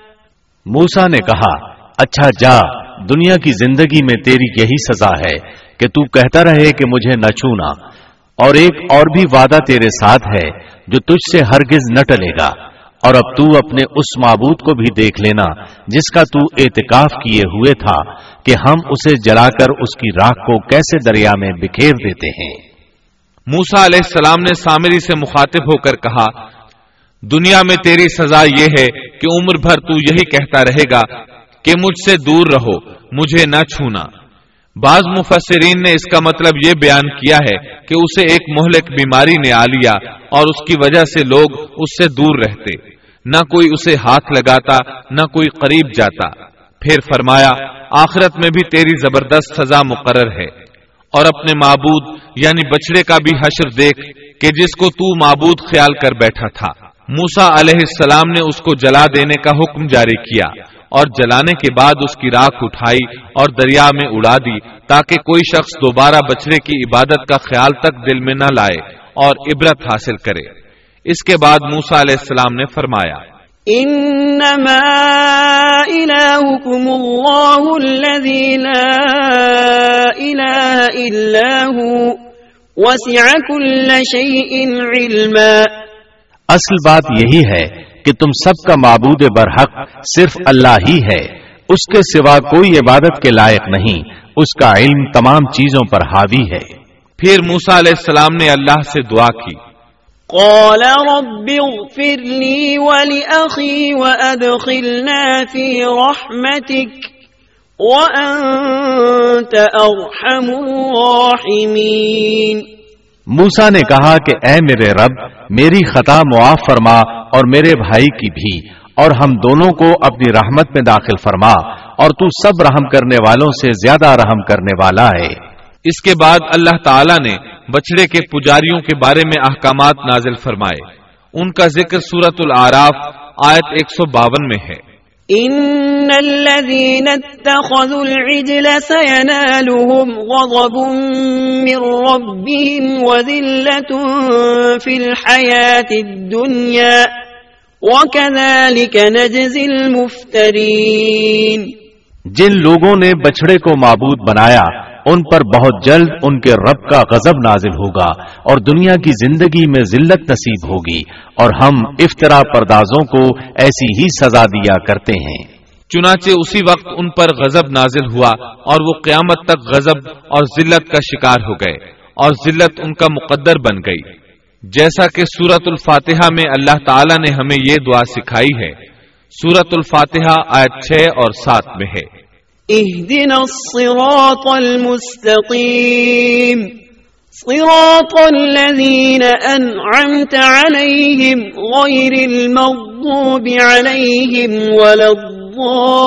موسا نے کہا اچھا جا، دنیا کی زندگی میں تیری یہی سزا ہے کہ تو کہتا رہے کہ مجھے نہ چھونا۔ اور ایک اور بھی وعدہ تیرے ساتھ ہے جو تجھ سے ہرگز نہ ٹلے گا۔ اور اب تو اپنے اس معبود کو بھی دیکھ لینا جس کا تو اعتکاف کیے ہوئے تھا کہ ہم اسے جلا کر اس کی راکھ کو کیسے دریا میں بکھیر دیتے ہیں۔ موسا علیہ السلام نے سامری سے مخاطب ہو کر کہا دنیا میں تیری سزا یہ ہے کہ عمر بھر تو یہی کہتا رہے گا کہ مجھ سے دور رہو، مجھے نہ چھونا۔ بعض مفسرین نے اس کا مطلب یہ بیان کیا ہے کہ اسے ایک مہلک بیماری نے آ لیا اور اس کی وجہ سے لوگ اس سے دور رہتے۔ نہ کوئی اسے ہاتھ لگاتا، نہ کوئی قریب جاتا۔ پھر فرمایا، آخرت میں بھی تیری زبردست سزا مقرر ہے۔ اور اپنے معبود یعنی بچڑے کا بھی حشر دیکھ کہ جس کو تو معبود خیال کر بیٹھا تھا۔ موسا علیہ السلام نے اس کو جلا دینے کا حکم جاری کیا اور جلانے کے بعد اس کی راکھ اٹھائی اور دریا میں اڑا دی تاکہ کوئی شخص دوبارہ بچڑے کی عبادت کا خیال تک دل میں نہ لائے اور عبرت حاصل کرے۔ اس کے بعد موسا علیہ السلام نے فرمایا انما الہکم اللہ الذی لا الہ الا ہو وسع کل شیء علما۔ اصل بات یہی ہے کہ تم سب کا معبود برحق صرف اللہ ہی ہے۔ اس کے سوا کوئی عبادت کے لائق نہیں۔ اس کا علم تمام چیزوں پر حاوی ہے۔ پھر موسا علیہ السلام نے اللہ سے دعا کی۔ قال رب اغفر لي ولأخي وأدخلنا في رحمتك وأنت أرحم الراحمين۔ موسا نے کہا کہ اے میرے رب، میری خطا معاف فرما اور میرے بھائی کی بھی، اور ہم دونوں کو اپنی رحمت میں داخل فرما، اور تو سب رحم کرنے والوں سے زیادہ رحم کرنے والا ہے۔ اس کے بعد اللہ تعالی نے بچڑے کے پجاریوں کے بارے میں احکامات نازل فرمائے۔ ان کا ذکر سورت العراف، آیت 152 میں ہے۔ ان الذين اتخذوا العجل سينالهم غضب من ربهم وذلة في الحياة الدنيا وكذلك نجزي المفترين جن لوگوں نے بچڑے کو معبود بنایا ان پر بہت جلد ان کے رب کا غضب نازل ہوگا اور دنیا کی زندگی میں ذلت نصیب ہوگی اور ہم افطرا پردازوں کو ایسی ہی سزا دیا کرتے ہیں۔ چنانچہ اسی وقت ان پر غضب نازل ہوا اور وہ قیامت تک غضب اور ذلت کا شکار ہو گئے اور ذلت ان کا مقدر بن گئی۔ جیسا کہ سورت الفاتحہ میں اللہ تعالی نے ہمیں یہ دعا سکھائی ہے۔ سورت الفاتحہ آیت چھ اور سات میں ہے۔ اهدنا الصراط المستقيم. صراط الذين أنعمت عليهم غير المغضوب عليهم ولا الضالين.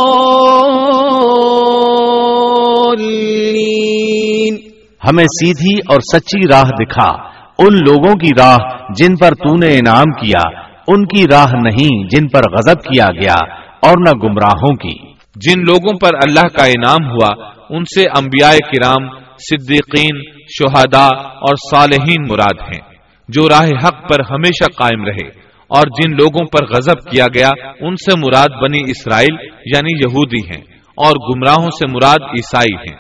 ہمیں سیدھی اور سچی راہ دکھا، ان لوگوں کی راہ جن پر تو نے انعام کیا، ان کی راہ نہیں جن پر غضب کیا گیا، اور نہ گمراہوں کی۔ جن لوگوں پر اللہ کا انعام ہوا، ان سے انبیاء کرام، صدیقین، شہداء اور صالحین مراد ہیں، جو راہ حق پر ہمیشہ قائم رہے۔ اور جن لوگوں پر غضب کیا گیا، ان سے مراد بنی اسرائیل یعنی یہودی ہیں، اور گمراہوں سے مراد عیسائی ہیں۔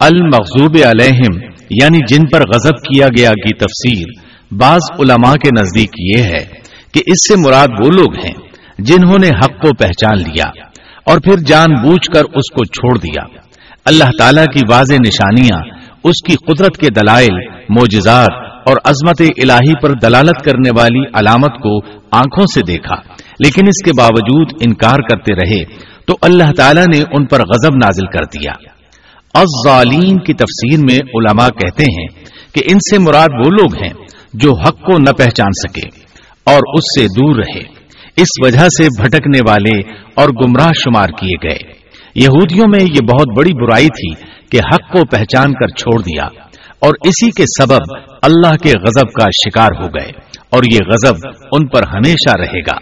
المغضوب علیہم یعنی جن پر غضب کیا گیا کی تفسیر، بعض علماء کے نزدیک یہ ہے کہ اس سے مراد وہ لوگ ہیں، جنہوں نے حق کو پہچان لیا۔ اور پھر جان بوجھ کر اس کو چھوڑ دیا۔ اللہ تعالی کی واضح نشانیاں، اس کی قدرت کے دلائل موجزات اور عظمت الہی پر دلالت کرنے والی علامت کو آنکھوں سے دیکھا۔ لیکن اس کے باوجود انکار کرتے رہے تو اللہ تعالی نے ان پر غضب نازل کر دیا۔ الظالین کی تفسیر میں علماء کہتے ہیں کہ ان سے مراد وہ لوگ ہیں جو حق کو نہ پہچان سکے اور اس سے دور رہے۔ اس وجہ سے بھٹکنے والے اور گمراہ شمار کیے گئے۔ یہودیوں میں یہ بہت بڑی برائی تھی کہ حق کو پہچان کر چھوڑ دیا اور اسی کے سبب اللہ کے غضب کا شکار ہو گئے اور یہ غضب ان پر ہمیشہ رہے گا۔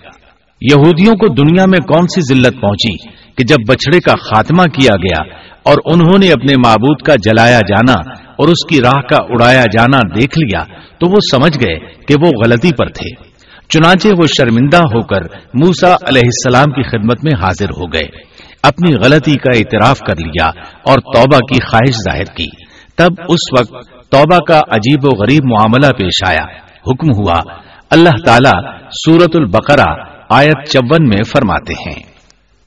یہودیوں کو دنیا میں کون سی ذلت پہنچی کہ جب بچڑے کا خاتمہ کیا گیا اور انہوں نے اپنے معبود کا جلایا جانا اور اس کی راہ کا اڑایا جانا دیکھ لیا تو وہ سمجھ گئے کہ وہ غلطی پر تھے۔ چنانچہ وہ شرمندہ ہو کر موسا علیہ السلام کی خدمت میں حاضر ہو گئے۔ اپنی غلطی کا اعتراف کر لیا اور توبہ کی خواہش ظاہر کی۔ تب اس وقت توبہ کا عجیب و غریب معاملہ پیش آیا۔ حکم ہوا، اللہ تعالی سورت البقرہ آیت چون میں فرماتے ہیں۔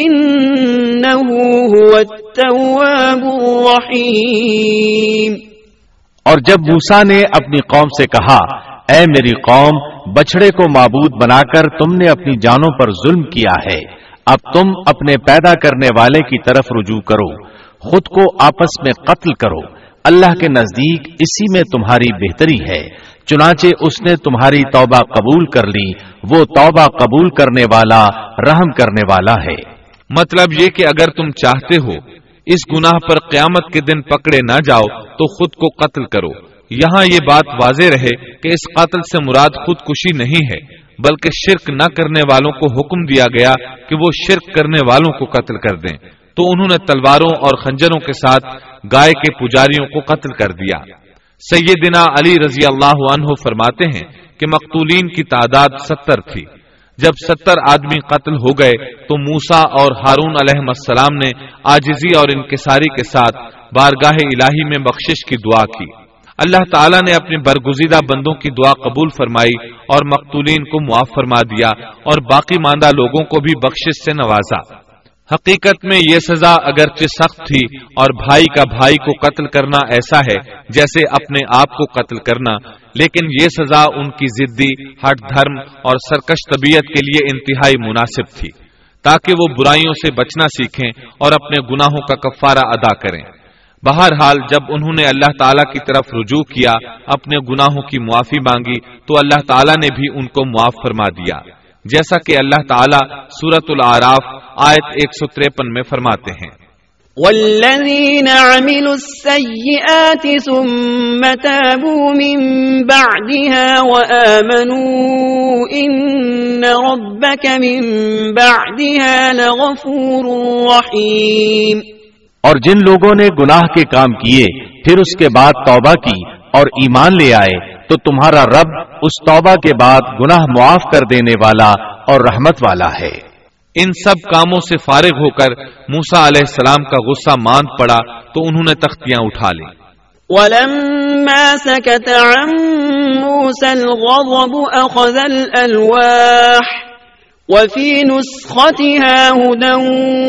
إنه هو التواب الرحيم۔ اور جب موسا نے اپنی قوم سے کہا، اے میری قوم بچڑے کو معبود بنا کر تم نے اپنی جانوں پر ظلم کیا ہے، اب تم اپنے پیدا کرنے والے کی طرف رجوع کرو، خود کو آپس میں قتل کرو، اللہ کے نزدیک اسی میں تمہاری بہتری ہے، چنانچہ اس نے تمہاری توبہ قبول کر لی، وہ توبہ قبول کرنے والا، رحم کرنے والا ہے۔ مطلب یہ کہ اگر تم چاہتے ہو اس گناہ پر قیامت کے دن پکڑے نہ جاؤ، تو خود کو قتل کرو۔ یہاں یہ بات واضح رہے کہ اس قتل سے مراد خودکشی نہیں ہے، بلکہ شرک نہ کرنے والوں کو حکم دیا گیا کہ وہ شرک کرنے والوں کو قتل کر دیں۔ تو انہوں نے تلواروں اور خنجروں کے ساتھ گائے کے پجاریوں کو قتل کر دیا۔ سیدنا علی رضی اللہ عنہ فرماتے ہیں کہ مقتولین کی تعداد ستر تھی۔ جب ستر آدمی قتل ہو گئے تو موسا اور ہارون علیہ السلام نے آجزی اور انکساری کے ساتھ بارگاہ الہی میں بخشش کی دعا کی۔ اللہ تعالیٰ نے اپنے برگزیدہ بندوں کی دعا قبول فرمائی اور مقتولین کو معاف فرما دیا اور باقی ماندہ لوگوں کو بھی بخشش سے نوازا۔ حقیقت میں یہ سزا اگرچہ سخت تھی اور بھائی کا بھائی کو قتل کرنا ایسا ہے جیسے اپنے آپ کو قتل کرنا، لیکن یہ سزا ان کی ضدی ہٹ دھرم اور سرکش طبیعت کے لیے انتہائی مناسب تھی، تاکہ وہ برائیوں سے بچنا سیکھیں اور اپنے گناہوں کا کفارہ ادا کریں۔ بہرحال جب انہوں نے اللہ تعالیٰ کی طرف رجوع کیا، اپنے گناہوں کی معافی مانگی، تو اللہ تعالیٰ نے بھی ان کو معاف فرما دیا۔ جیسا کہ اللہ تعالیٰ سورت العراف آیت ایک سو تریپن میں فرماتے ہیں۔ والذين عملوا السيئات ثم تابوا من بعدها وآمنوا إن ربك من بعدها لغفور رحيم۔ اور جن لوگوں نے گناہ کے کام کیے پھر اس کے بعد توبہ کی اور ایمان لے آئے تو تمہارا رب اس توبہ کے بعد گناہ معاف کر دینے والا اور رحمت والا ہے۔ ان سب کاموں سے فارغ ہو کر موسا علیہ السلام کا غصہ ماند پڑا تو انہوں نے تختیاں اٹھا لی ولما سكت عن موسى الغضب أخذ الألواح وفي نسختها هدى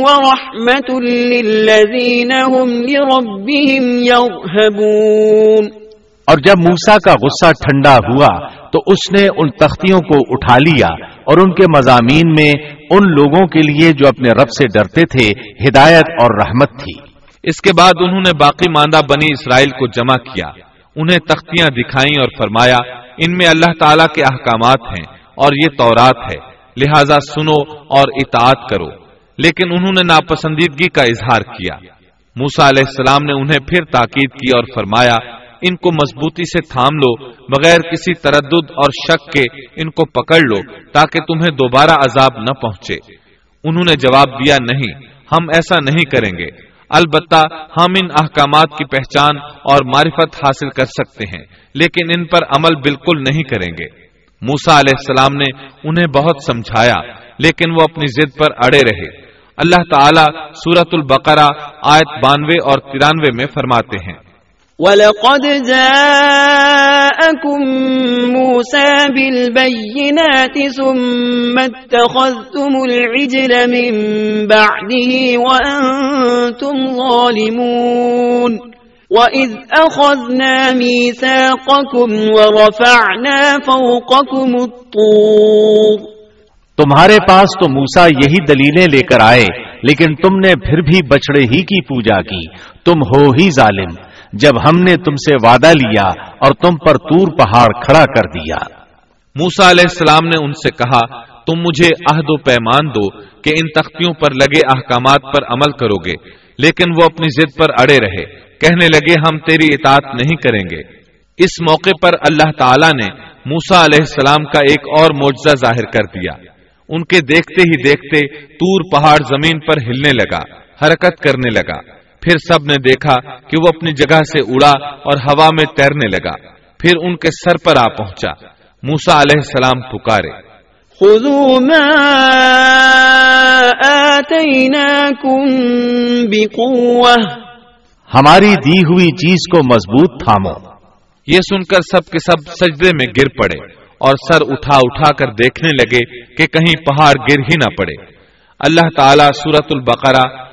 ورحمة للذين هم لربهم يرهبون اور جب موسا کا غصہ ٹھنڈا ہوا تو اس نے ان تختیوں کو اٹھا لیا اور ان کے مضامین میں ان لوگوں کے لیے جو اپنے رب سے ڈرتے تھے ہدایت اور رحمت تھی۔ اس کے بعد انہوں نے باقی ماندہ بنی اسرائیل کو جمع کیا، انہیں تختیاں دکھائیں اور فرمایا، ان میں اللہ تعالیٰ کے احکامات ہیں اور یہ تورات ہے، لہذا سنو اور اطاعت کرو۔ لیکن انہوں نے ناپسندیدگی کا اظہار کیا۔ موسا علیہ السلام نے انہیں پھر تاکید کی اور فرمایا ان کو مضبوطی سے تھام لو، بغیر کسی تردد اور شک کے ان کو پکڑ لو، تاکہ تمہیں دوبارہ عذاب نہ پہنچے۔ انہوں نے جواب دیا، نہیں، ہم ایسا نہیں کریں گے۔ البتہ ہم ان احکامات کی پہچان اور معرفت حاصل کر سکتے ہیں، لیکن ان پر عمل بالکل نہیں کریں گے۔ موسا علیہ السلام نے انہیں بہت سمجھایا، لیکن وہ اپنی ضد پر اڑے رہے۔ اللہ تعالیٰ سورت البقرہ آیت بانوے اور ترانوے میں فرماتے ہیں۔ وَلَقَدْ جَاءَكُمْ مُوسَى بِالْبَيِّنَاتِ ثُمَّ اتَّخَذْتُمُ الْعِجْلَ مِنْ بَعْدِهِ وَأَنْتُمْ ظَالِمُونَ وَإِذْ أَخَذْنَا مِيثَاقَكُمْ وَرَفَعْنَا فَوْقَكُمُ الطُّورَ تمہارے پاس تو موسا یہی دلیلیں لے کر آئے، لیکن تم نے پھر بھی بچڑے ہی کی پوجا کی، تم ہو ہی ظالم۔ جب ہم نے تم سے وعدہ لیا اور تم پر تور پہاڑ کھڑا کر دیا۔ موسا علیہ السلام نے ان سے کہا، تم مجھے عہد و پیمان دو کہ ان تختیوں پر لگے احکامات پر عمل کرو گے، لیکن وہ اپنی ضد پر اڑے رہے۔ کہنے لگے، ہم تیری اطاعت نہیں کریں گے۔ اس موقع پر اللہ تعالی نے موسا علیہ السلام کا ایک اور معجزہ ظاہر کر دیا۔ ان کے دیکھتے ہی دیکھتے تور پہاڑ زمین پر ہلنے لگا، حرکت کرنے لگا۔ پھر سب نے دیکھا کہ وہ اپنی جگہ سے اڑا اور ہوا میں تیرنے لگا۔ پھر ان کے سر پر آ پہنچا۔ موسا علیہ السلام پکارے۔ خذوا ما آتيناكم بقوة۔ ہماری دی ہوئی چیز کو مضبوط تھامو۔ یہ سن کر سب کے سب سجدے میں گر پڑے اور سر اٹھا اٹھا کر دیکھنے لگے کہ کہیں پہاڑ گر ہی نہ پڑے۔ اللہ تعالیٰ سورت البقرہ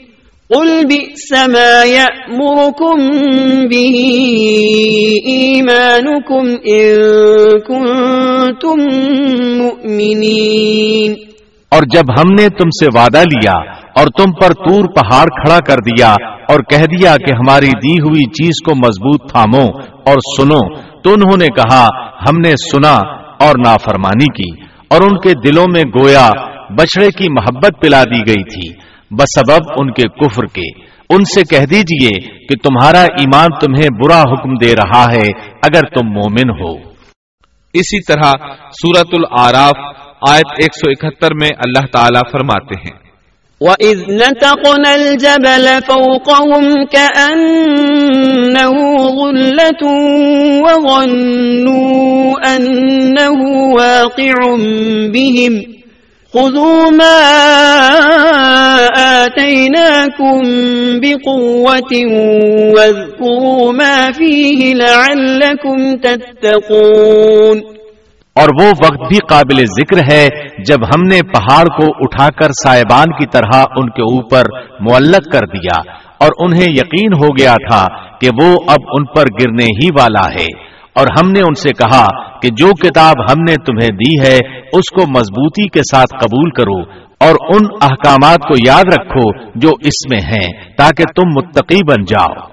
قل بئس ما يأمركم به إيمانكم إن كنتم مؤمنين اور جب ہم نے تم سے وعدہ لیا اور تم پر تور پہاڑ کھڑا کر دیا اور کہہ دیا کہ ہماری دی ہوئی چیز کو مضبوط تھامو اور سنو، تو انہوں نے کہا، ہم نے سنا اور نافرمانی کی اور ان کے دلوں میں گویا بچڑے کی محبت پلا دی گئی تھی۔ بسبب ان کے کفر کے۔ ان سے کہہ دیجیے کہ تمہارا ایمان تمہیں برا حکم دے رہا ہے اگر تم مومن ہو۔ اسی طرح سورت العراف آیت 171 میں اللہ تعالیٰ فرماتے ہیں۔ وَإِذْ نَتَقْنَا الْجَبَلَ فَوْقَهُمْ كَأَنَّهُ ظُلَّةٌ وَظَنُّوا أَنَّهُ واقع بِهِمْ۔ خذوا ما آتيناكم بقوة واذكروا ما فيه لعلكم تتقون. اور وہ وقت بھی قابل ذکر ہے جب ہم نے پہاڑ کو اٹھا کر سائبان کی طرح ان کے اوپر معلق کر دیا اور انہیں یقین ہو گیا تھا کہ وہ اب ان پر گرنے ہی والا ہے۔ اور ہم نے ان سے کہا کہ جو کتاب ہم نے تمہیں دی ہے، اس کو مضبوطی کے ساتھ قبول کرو اور ان احکامات کو یاد رکھو جو اس میں ہیں تاکہ تم متقی بن جاؤ۔